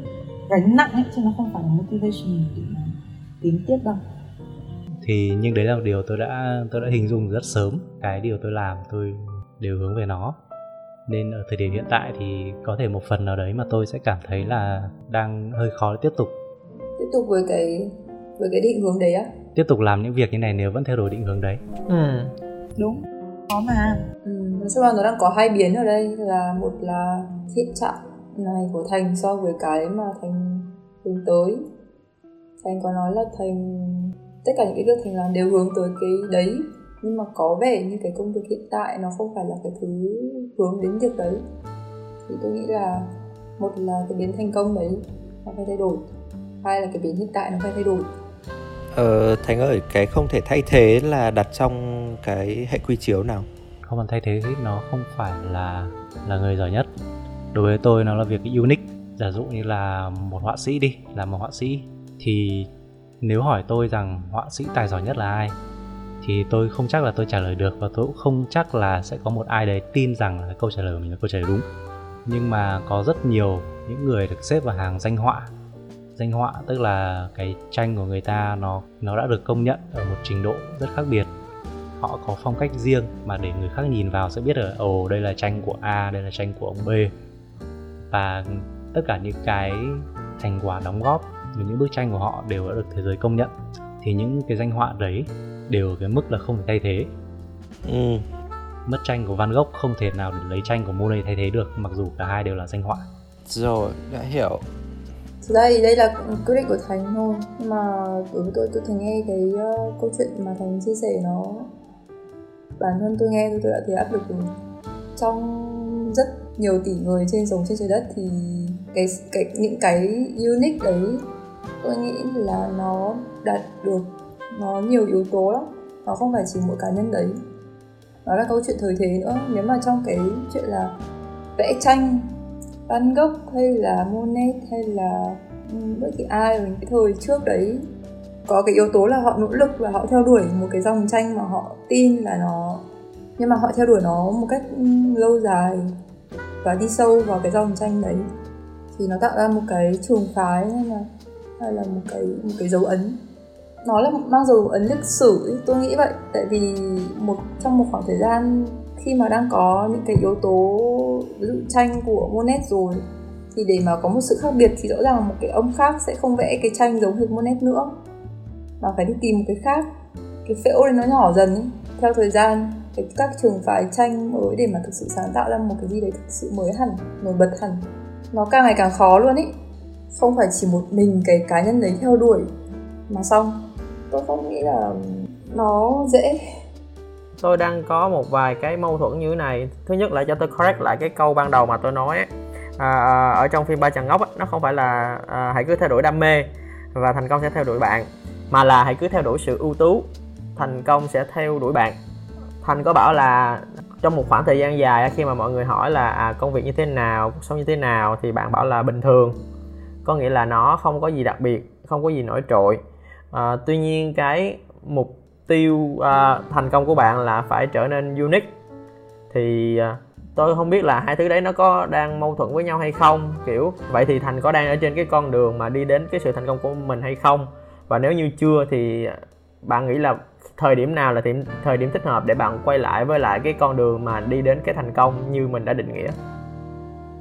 gánh nặng ấy chứ nó không phải là motivation để mà tiến tiếp đâu thì nhưng đấy là một điều tôi đã tôi đã hình dung rất sớm. Cái điều tôi làm tôi đều hướng về nó. Nên ở thời điểm hiện tại thì có thể một phần nào đấy mà tôi sẽ cảm thấy là đang hơi khó để tiếp tục. Tiếp tục với cái với cái định hướng đấy á? Tiếp tục làm những việc như này nếu vẫn theo đuổi định hướng đấy. Ừ. đúng. Có mà. Ừ, nói chung là nó đang có hai biến ở đây. Là một là hiện trạng này của thành so với cái mà thành hướng tới. Thành có nói là thành tất cả những cái việc thành làm đều hướng tới cái đấy. Nhưng mà có vẻ như cái công việc hiện tại nó không phải là cái thứ hướng đến việc đấy. Thì tôi nghĩ là một là cái biến thành công đấy nó phải thay đổi hai là cái biến hiện tại nó phải thay đổi. Ờ, thành ơi cái không thể thay thế là đặt trong cái hệ quy chiếu nào? Không còn thay thế thì nó không phải là là người giỏi nhất. Đối với tôi nó là việc unique. Giả dụ như là một họa sĩ đi là một họa sĩ thì nếu hỏi tôi rằng họa sĩ tài giỏi nhất là ai, thì tôi không chắc là tôi trả lời được và tôi cũng không chắc là sẽ có một ai đấy tin rằng là câu trả lời của mình là câu trả lời đúng. Nhưng mà có rất nhiều những người được xếp vào hàng danh họa. Danh họa tức là cái tranh của người ta nó nó đã được công nhận ở một trình độ rất khác biệt. Họ có phong cách riêng mà để người khác nhìn vào sẽ biết là, ồ, đây là tranh của A, đây là tranh của ông B. Và tất cả những cái thành quả đóng góp những bức tranh của họ đều đã được thế giới công nhận. Thì những cái danh họa đấy đều ở cái mức là không thể thay thế. Ừ. mất tranh của Van Gogh không thể nào để lấy tranh của Monet thay thế được mặc dù cả hai đều là danh họa. Rồi đã hiểu. Thực ra thì đây là quyết định của thành thôi. Nhưng mà đối với tôi tôi thành nghe cái uh, câu chuyện mà thành chia sẻ nó bản thân tôi nghe tôi đã thấy áp lực rồi. Trong rất nhiều tỷ người trên sống trên trái đất thì cái cái những cái unique đấy tôi nghĩ là nó đạt được nó nhiều yếu tố lắm. Nó không phải chỉ một cá nhân đấy. Nó là câu chuyện thời thế nữa. Nếu mà trong cái chuyện là vẽ tranh Van Gogh hay là Monet hay là ừ, bất kỳ ai mình cái thời trước đấy, có cái yếu tố là họ nỗ lực và họ theo đuổi một cái dòng tranh mà họ tin là nó, nhưng mà họ theo đuổi nó một cách ừ, lâu dài và đi sâu vào cái dòng tranh đấy, thì nó tạo ra một cái trường phái hay là hay là một cái một cái dấu ấn? Nó là mang dấu ấn lịch sử tôi nghĩ vậy. Tại vì một, trong một khoảng thời gian khi mà đang có những cái yếu tố, ví dụ tranh của Monet rồi, thì để mà có một sự khác biệt thì rõ ràng một cái ông khác sẽ không vẽ cái tranh giống hệt Monet nữa. Mà phải đi tìm một cái khác. Cái phễu này nó nhỏ dần ý. theo thời gian, cái, các trường phái tranh mới để mà thực sự sáng tạo ra một cái gì đấy thực sự mới hẳn, nổi bật hẳn, nó càng ngày càng khó luôn ý không phải chỉ một mình cái cá nhân đấy theo đuổi mà xong tôi không nghĩ là nó dễ. Tôi đang có một vài cái mâu thuẫn như thế này. Thứ nhất là cho tôi correct lại cái câu ban đầu mà tôi nói à, à, ở trong phim ba chàng ngốc nó không phải là à, hãy cứ theo đuổi đam mê và thành công sẽ theo đuổi bạn mà là hãy cứ theo đuổi sự ưu tú thành công sẽ theo đuổi bạn. Thành có bảo là trong một khoảng thời gian dài khi mà mọi người hỏi là à, công việc như thế nào cuộc sống như thế nào thì bạn bảo là bình thường có nghĩa là nó không có gì đặc biệt không có gì nổi trội. À, tuy nhiên cái mục tiêu à, thành công của bạn là phải trở nên unique. Thì à, tôi không biết là hai thứ đấy nó có đang mâu thuẫn với nhau hay không kiểu vậy thì thành có đang ở trên cái con đường mà đi đến cái sự thành công của mình hay không? Và nếu như chưa thì bạn nghĩ là thời điểm nào là điểm thời điểm thích hợp để bạn quay lại với lại cái con đường mà đi đến cái thành công như mình đã định nghĩa?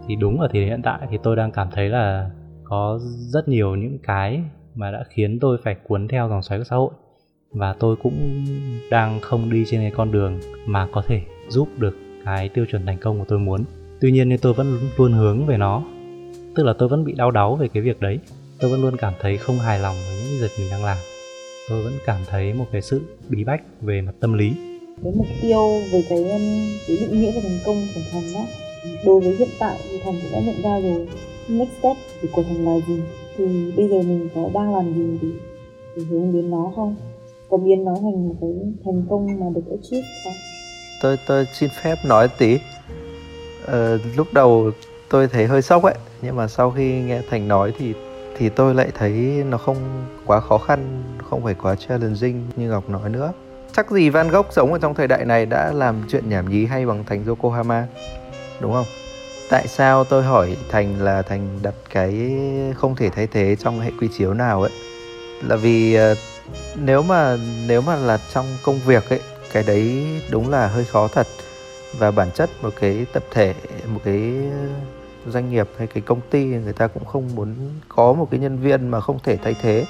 Thì đúng ở thì hiện tại thì tôi đang cảm thấy là có rất nhiều những cái mà đã khiến tôi phải cuốn theo dòng xoáy của xã hội. Và tôi cũng đang không đi trên cái con đường mà có thể giúp được cái tiêu chuẩn thành công của tôi muốn. Tuy nhiên thì tôi vẫn luôn hướng về nó. Tức là tôi vẫn bị đau đáu về cái việc đấy. Tôi vẫn luôn cảm thấy không hài lòng với những việc mình đang làm. Tôi vẫn cảm thấy một cái sự bí bách về mặt tâm lý. Cái mục tiêu về cái, um, cái định nghĩa về thành công của thành đó đối với hiện tại thì thành cũng đã nhận ra rồi next step của thành là gì? Thì bây giờ mình có đang làm gì để, để hướng đến nó không? Có biến nó thành một cái thành công mà được achieve không? Tôi tôi xin phép nói tí. Ờ, lúc đầu tôi thấy hơi sốc ấy nhưng mà sau khi nghe thành nói thì thì tôi lại thấy nó không quá khó khăn không phải quá challenging như ngọc nói nữa. Chắc gì van gogh sống ở trong thời đại này đã làm chuyện nhảm nhí hay bằng thành yokohama đúng không? Tại sao tôi hỏi thành là thành đặt cái không thể thay thế trong hệ quy chiếu nào ấy? Là vì ờ, nếu mà nếu mà là trong công việc ấy, cái đấy đúng là hơi khó thật. Và bản chất một cái tập thể, một cái doanh nghiệp hay cái công ty người ta cũng không muốn có một cái nhân viên mà không thể thay thế.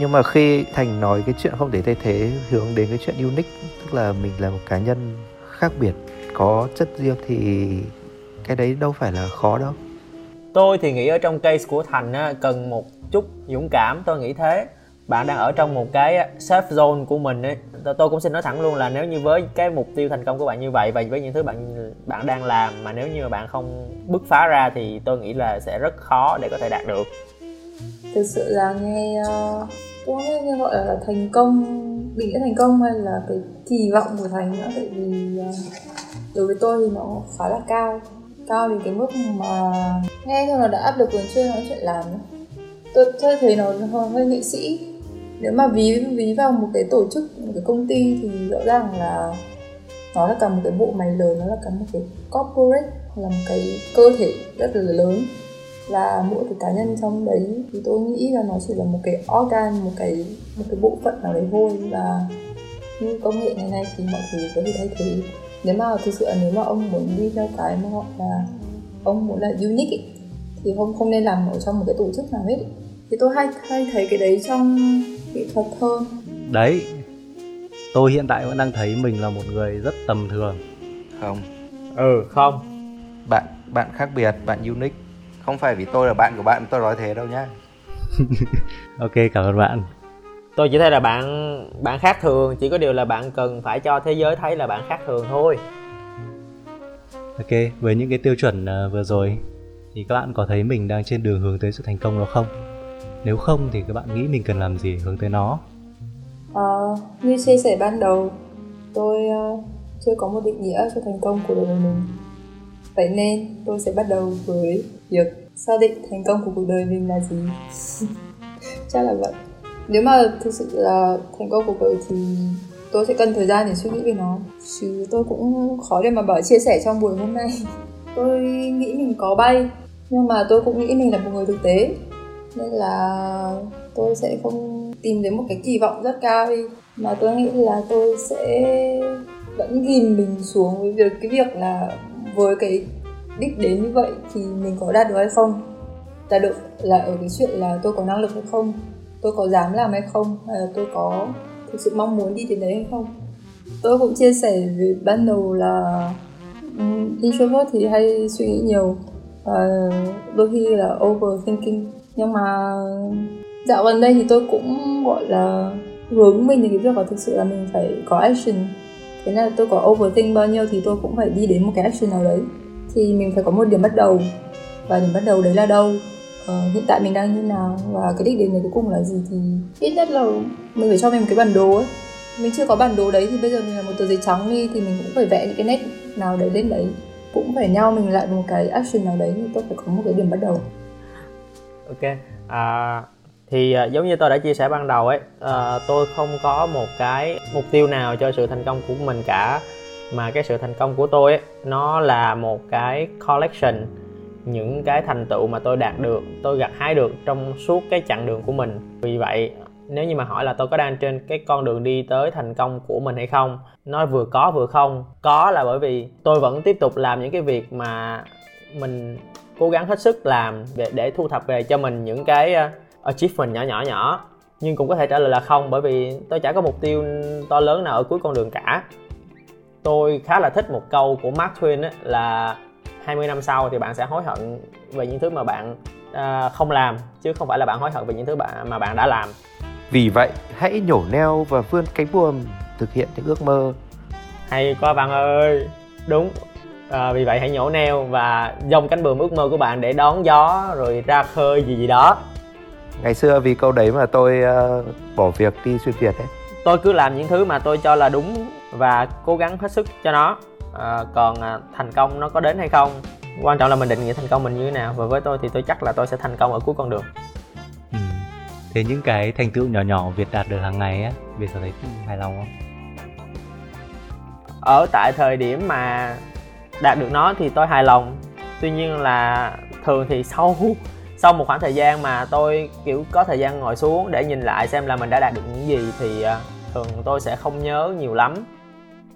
Nhưng mà khi thành nói cái chuyện không thể thay thế, hướng đến cái chuyện unique, tức là mình là một cá nhân khác biệt, có chất riêng thì cái đấy đâu phải là khó đâu. Tôi thì nghĩ ở trong case của thành á, cần một chút dũng cảm tôi nghĩ thế. Bạn đang ở trong một cái safe zone của mình ấy. Tôi cũng xin nói thẳng luôn là nếu như với cái mục tiêu thành công của bạn như vậy và với những thứ bạn bạn đang làm mà nếu như mà bạn không bứt phá ra thì tôi nghĩ là sẽ rất khó để có thể đạt được. Thực sự là nghe uh, tôi nghe gọi là thành công định nghĩa thành công hay là cái kỳ vọng của thành nữa tại vì uh, đối với tôi thì nó khá là cao cao đến cái mức mà nghe thôi là đã áp lực còn chưa nói chuyện làm nữa. tôi tôi thấy nó hơi nghệ sĩ. Nếu mà ví ví vào một cái tổ chức, một cái công ty thì rõ ràng là nó là cả một cái bộ máy lớn, nó là cả một cái corporate là một cái cơ thể rất là lớn. Là mỗi cái cá nhân trong đấy thì tôi nghĩ là nó chỉ là một cái organ, một cái một cái bộ phận nào đấy thôi. Và như công nghệ ngày nay thì mọi thứ có thể thay thế nếu mà thực sự là nếu mà ông muốn đi theo cái mà gọi là ông muốn là unique ý, thì không không nên làm ở trong một cái tổ chức nào hết ý. thì tôi hay hay thấy cái đấy trong nghệ thuật hơn. Đấy tôi hiện tại vẫn đang thấy mình là một người rất tầm thường. Không. Ừ không. Bạn bạn khác biệt bạn unique. Không phải vì tôi là bạn của bạn tôi nói thế đâu nhá. Ok cảm ơn bạn tôi chỉ thấy là bạn bạn khác thường chỉ có điều là bạn cần phải cho thế giới thấy là bạn khác thường thôi. Ok với những cái tiêu chuẩn uh, vừa rồi thì các bạn có thấy mình đang trên đường hướng tới sự thành công đó không? Nếu không thì các bạn nghĩ mình cần làm gì để hướng tới nó? Uh, như chia sẻ ban đầu tôi uh, chưa có một định nghĩa cho thành công của đời mình. Vậy nên tôi sẽ bắt đầu với việc xác định thành công của cuộc đời mình là gì. Chắc là vậy nếu mà thực sự là thành công cuộc đời thì tôi sẽ cần thời gian để suy nghĩ về nó. Chứ tôi cũng khó để mà bảo chia sẻ trong buổi hôm nay. Tôi nghĩ mình có bay, nhưng mà tôi cũng nghĩ mình là một người thực tế. Nên là tôi sẽ không tìm đến một cái kỳ vọng rất cao đi. Mà tôi nghĩ là tôi sẽ vẫn ghim mình xuống với việc, cái việc là với cái đích đến như vậy thì mình có đạt được hay không? Đạt được là ở cái chuyện là tôi có năng lực hay không? Tôi có dám làm hay không? Hay là tôi có thực sự mong muốn đi đến đấy hay không? Tôi cũng chia sẻ về ban đầu là um, introvert thì hay suy nghĩ nhiều. Và đôi khi là overthinking. Nhưng mà dạo gần đây thì tôi cũng gọi là hướng mình đến cái việc là thực sự là mình phải có action. Thế nên là tôi có overthink bao nhiêu thì tôi cũng phải đi đến một cái action nào đấy. Thì mình phải có một điểm bắt đầu. Và điểm bắt đầu đấy là đâu? Uh, hiện tại mình đang như nào và cái đích đến này cuối cùng là gì thì ít nhất là mình phải cho mình một cái bản đồ ấy. Mình chưa có bản đồ đấy thì bây giờ mình là một tờ giấy trắng đi thì mình cũng phải vẽ những cái nét nào đấy lên đấy. Cũng phải nhau mình lại một cái action nào đấy thì tôi phải có một cái điểm bắt đầu. Ok à, thì uh, giống như tôi đã chia sẻ ban đầu ấy uh, tôi không có một cái mục tiêu nào cho sự thành công của mình cả. Mà cái sự thành công của tôi ấy, nó là một cái collection những cái thành tựu mà tôi đạt được tôi gặt hái được trong suốt cái chặng đường của mình. Vì vậy nếu như mà hỏi là tôi có đang trên cái con đường đi tới thành công của mình hay không nó vừa có vừa không có là bởi vì tôi vẫn tiếp tục làm những cái việc mà mình cố gắng hết sức làm để, để thu thập về cho mình những cái ờ, achievement nhỏ nhỏ nhỏ. Nhưng cũng có thể trả lời là không bởi vì tôi chả có mục tiêu to lớn nào ở cuối con đường cả. Tôi khá là thích một câu của Mark Twain ấy, là 20 năm sau thì bạn sẽ hối hận về những thứ mà bạn uh, không làm chứ không phải là bạn hối hận về những thứ bạn mà bạn đã làm. Vì vậy hãy nhổ neo và vươn cánh buồm thực hiện những ước mơ. Hay quá bạn ơi. Đúng. À, vì vậy hãy nhổ neo và dông cánh buồm ước mơ của bạn để đón gió rồi ra khơi gì gì đó. Ngày xưa vì câu đấy mà tôi uh, bỏ việc đi xuyên việt đấy tôi cứ làm những thứ mà tôi cho là đúng và cố gắng hết sức cho nó à, còn à, thành công nó có đến hay không? Quan trọng là mình định nghĩa thành công mình như thế nào. Và với tôi thì tôi chắc là tôi sẽ thành công ở cuối con đường. Ừ. thế những cái thành tựu nhỏ nhỏ việt đạt được hàng ngày á việt có thấy hài lòng không? Ở tại thời điểm mà đạt được nó thì tôi hài lòng. Tuy nhiên là thường thì sau sau một khoảng thời gian mà tôi kiểu có thời gian ngồi xuống để nhìn lại xem là mình đã đạt được những gì thì à, thường tôi sẽ không nhớ nhiều lắm.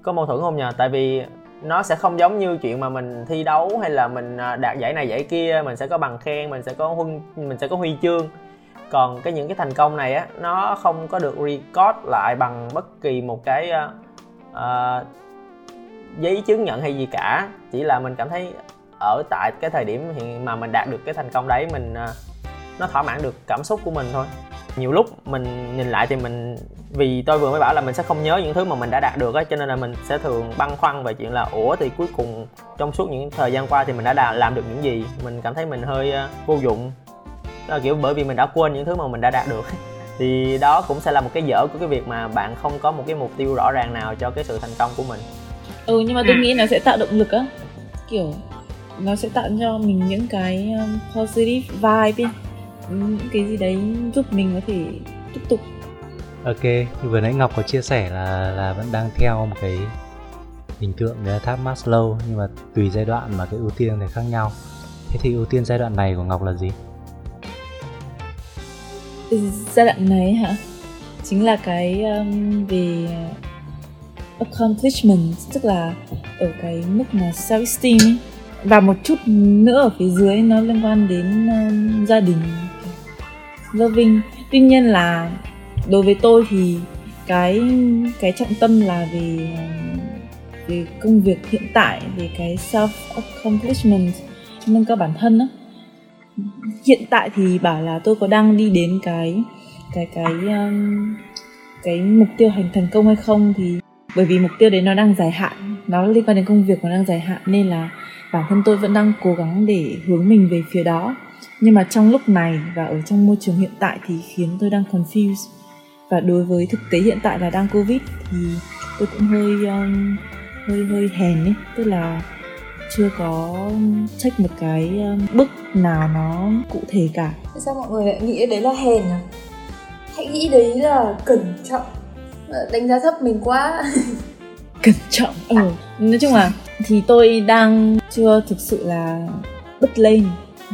Có mâu thuẫn không nhờ? Tại vì nó sẽ không giống như chuyện mà mình thi đấu hay là mình à, đạt giải này giải kia mình sẽ có bằng khen mình sẽ có huân mình sẽ có huy chương. Còn cái những cái thành công này á nó không có được record lại bằng bất kỳ một cái uh, uh, giấy chứng nhận hay gì cả. Chỉ là mình cảm thấy ở tại cái thời điểm hiện mà mình đạt được cái thành công đấy mình uh, nó thỏa mãn được cảm xúc của mình thôi nhiều lúc mình nhìn lại thì mình vì tôi vừa mới bảo là mình sẽ không nhớ những thứ mà mình đã đạt được á cho nên là mình sẽ thường băn khoăn về chuyện là ủa thì cuối cùng trong suốt những thời gian qua thì mình đã làm được những gì? Mình cảm thấy mình hơi uh, vô dụng. Đó là kiểu bởi vì mình đã quên những thứ mà mình đã đạt được. Thì đó cũng sẽ là một cái dở của cái việc mà bạn không có một cái mục tiêu rõ ràng nào cho cái sự thành công của mình. Ừ nhưng mà tôi nghĩ nó sẽ tạo động lực á. Kiểu nó sẽ tạo cho mình những cái positive vibe ấy. Những cái gì đấy giúp mình có thể tiếp tục. Ok như vừa nãy ngọc có chia sẻ là là vẫn đang theo một cái hình tượng đấy là tháp Maslow nhưng mà tùy giai đoạn mà cái ưu tiên thì khác nhau. Thế thì ưu tiên giai đoạn này của ngọc là gì? Giai đoạn này hả? Chính là cái um, về accomplishment tức là ở cái mức mà self esteem ấy. Và một chút nữa ở phía dưới nó liên quan đến um, gia đình loving. Tuy nhiên là đối với tôi thì cái cái trọng tâm là về về công việc hiện tại về cái self accomplishment nâng cao bản thân đó hiện tại thì bảo là tôi có đang đi đến cái cái cái um, cái mục tiêu hành thành công hay không thì bởi vì mục tiêu đấy nó đang dài hạn nó liên quan đến công việc nó đang dài hạn nên là bản thân tôi vẫn đang cố gắng để hướng mình về phía đó nhưng mà trong lúc này và ở trong môi trường hiện tại thì khiến tôi đang confused. Và đối với thực tế hiện tại là đang covid thì tôi cũng hơi um, hơi hơi hèn ấy. Tức là chưa có check một cái um, bước nào nó cụ thể cả. Sao mọi người lại nghĩ đấy là hèn à? Hãy nghĩ đấy là cẩn trọng. Đánh giá thấp mình quá. Cẩn trọng ừ nói chung là thì tôi đang chưa thực sự là bứt lên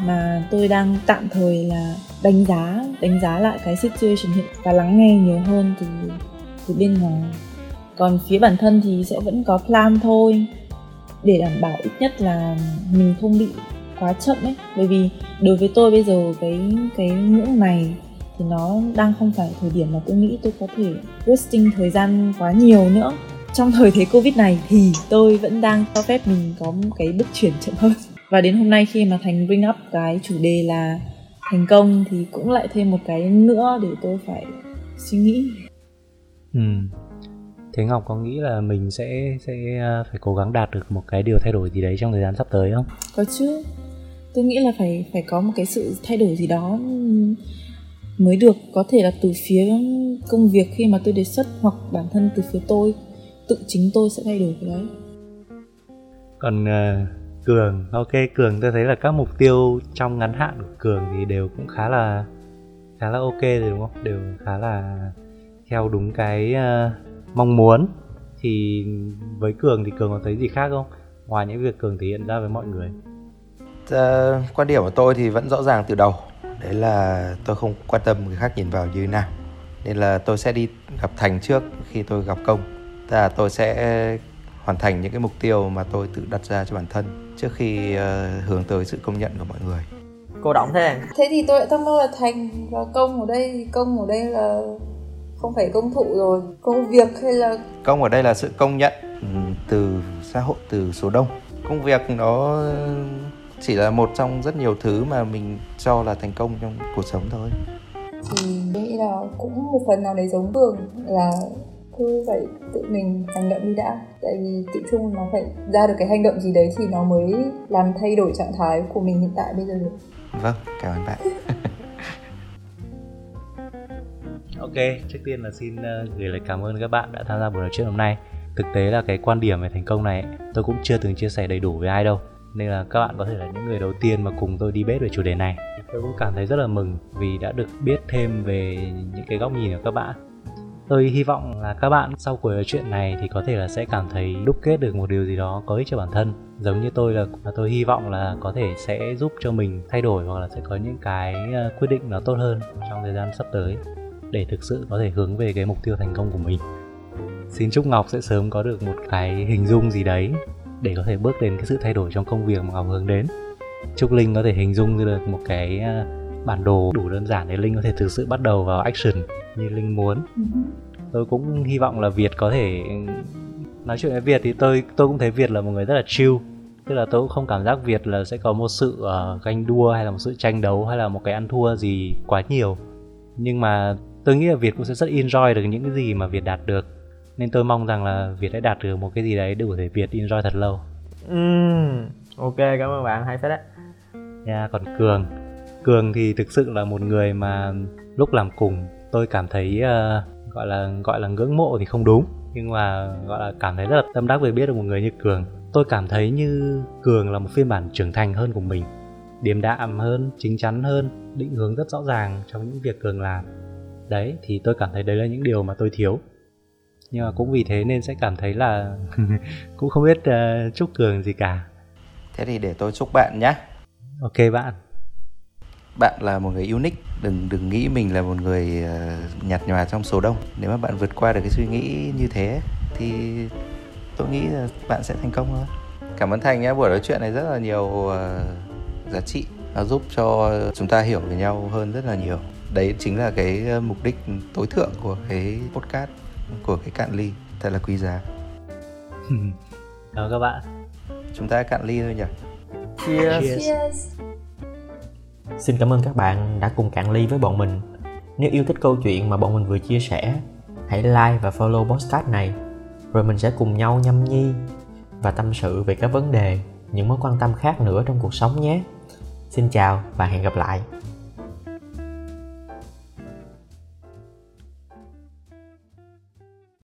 mà tôi đang tạm thời là đánh giá đánh giá lại cái situation hiện và lắng nghe nhiều hơn từ từ bên ngoài. Còn phía bản thân thì sẽ vẫn có plan thôi, để đảm bảo ít nhất là mình không bị quá chậm ấy. Bởi vì đối với tôi bây giờ cái cái ngưỡng này thì nó đang không phải thời điểm mà tôi nghĩ tôi có thể wasting thời gian quá nhiều nữa. Trong thời thế covid này thì tôi vẫn đang cho phép mình có một cái bước chuyển chậm hơn và đến hôm nay khi mà thành bring up cái chủ đề là thành công thì cũng lại thêm một cái nữa để tôi phải suy nghĩ. Ừ. Thế ngọc có nghĩ là mình sẽ sẽ à, phải cố gắng đạt được một cái điều thay đổi gì đấy trong thời gian sắp tới không? Có chứ. Tôi nghĩ là phải phải có một cái sự thay đổi gì đó mới được. Có thể là từ phía công việc khi mà tôi đề xuất hoặc bản thân từ phía tôi tự chính tôi sẽ thay đổi cái đấy. Còn uh, cường. Ok cường tôi thấy là các mục tiêu trong ngắn hạn của cường thì đều cũng khá là khá là ok rồi đúng không? Đều khá là theo đúng cái uh, mong muốn. Thì với cường thì cường có thấy gì khác không? Ngoài những việc cường thể hiện ra với mọi người. Uh, quan điểm của tôi thì vẫn rõ ràng từ đầu. Đấy là tôi không quan tâm người khác nhìn vào như thế nào. Nên là tôi sẽ đi gặp thành trước khi tôi gặp công. Tức là tôi sẽ hoàn thành những cái mục tiêu mà tôi tự đặt ra cho bản thân trước khi uh, hướng tới sự công nhận của mọi người. Cô động thế thế thì tôi lại thắc mắc là thành và công ở đây công ở đây là không phải công thụ rồi công việc hay là công ở đây là sự công nhận ừ, từ xã hội từ số đông. Công việc nó chỉ là một trong rất nhiều thứ mà mình cho là thành công trong cuộc sống thôi. Thì tôi nghĩ là cũng một phần nào đấy giống cường là cứ phải tự mình hành động đi đã. Tại vì tự chung nó phải ra được cái hành động gì đấy thì nó mới làm thay đổi trạng thái của mình hiện tại bây giờ. Được vâng cảm ơn bạn. Ok trước tiên là xin uh, gửi lời cảm ơn các bạn đã tham gia buổi nói chuyện hôm nay. Thực tế là cái quan điểm về thành công này tôi cũng chưa từng chia sẻ đầy đủ với ai đâu. Nên là các bạn có thể là những người đầu tiên mà cùng tôi đi bếp về chủ đề này. Tôi cũng cảm thấy rất là mừng vì đã được biết thêm về những cái góc nhìn của các bạn tôi hy vọng là các bạn sau cuộc nói chuyện này thì có thể là sẽ cảm thấy đúc kết được một điều gì đó có ích cho bản thân. Giống như tôi là tôi hy vọng là có thể sẽ giúp cho mình thay đổi hoặc là sẽ có những cái ờ, quyết định nó tốt hơn trong thời gian sắp tới để thực sự có thể hướng về cái mục tiêu thành công của mình. Xin chúc ngọc sẽ sớm có được một cái hình dung gì đấy để có thể bước đến cái sự thay đổi trong công việc mà ngọc hướng đến. Chúc linh có thể hình dung được một cái ờ, bản đồ đủ đơn giản để linh có thể thực sự bắt đầu vào action như linh muốn. Ừ. tôi cũng hy vọng là việt có thể nói chuyện với việt thì tôi tôi cũng thấy việt là một người rất là chill. Tức là tôi cũng không cảm giác việt là sẽ có một sự uh, ganh đua hay là một sự tranh đấu hay là một cái ăn thua gì quá nhiều. Nhưng mà tôi nghĩ là việt cũng sẽ rất enjoy được những cái gì mà việt đạt được. Nên tôi mong rằng là việt sẽ đạt được một cái gì đấy để việt enjoy thật lâu. Uhm, ok cảm ơn bạn hay phết đấy nha yeah, còn cường cường thì thực sự là một người mà lúc làm cùng tôi cảm thấy uh, gọi là gọi là ngưỡng mộ thì không đúng. Nhưng mà gọi là cảm thấy rất là tâm đắc vì biết được một người như cường. Tôi cảm thấy như cường là một phiên bản trưởng thành hơn của mình điềm đạm hơn chính chắn hơn định hướng rất rõ ràng trong những việc cường làm. Đấy thì tôi cảm thấy đấy là những điều mà tôi thiếu. Nhưng mà cũng vì thế nên sẽ cảm thấy là cũng không biết uh, chúc cường gì cả. Thế thì để tôi chúc bạn nhé. Ok bạn bạn là một người unique đừng đừng nghĩ mình là một người uh, nhạt nhòa trong số đông nếu mà bạn vượt qua được cái suy nghĩ như thế thì tôi nghĩ là bạn sẽ thành công thôi cảm ơn thành nhé buổi nói chuyện này rất là nhiều uh, giá trị nó giúp cho chúng ta hiểu về nhau hơn rất là nhiều đấy chính là cái ờ, mục đích tối thượng của cái podcast của cái cạn ly thật là quý giá chào các bạn chúng ta cạn ly thôi nhỉ cheers. cheers. cheers. Xin cảm ơn các bạn đã cùng cạn ly với bọn mình. Nếu yêu thích câu chuyện mà bọn mình vừa chia sẻ, hãy like và follow podcast này, rồi mình sẽ cùng nhau nhâm nhi và tâm sự về các vấn đề, những mối quan tâm khác nữa trong cuộc sống nhé. Xin chào và hẹn gặp lại.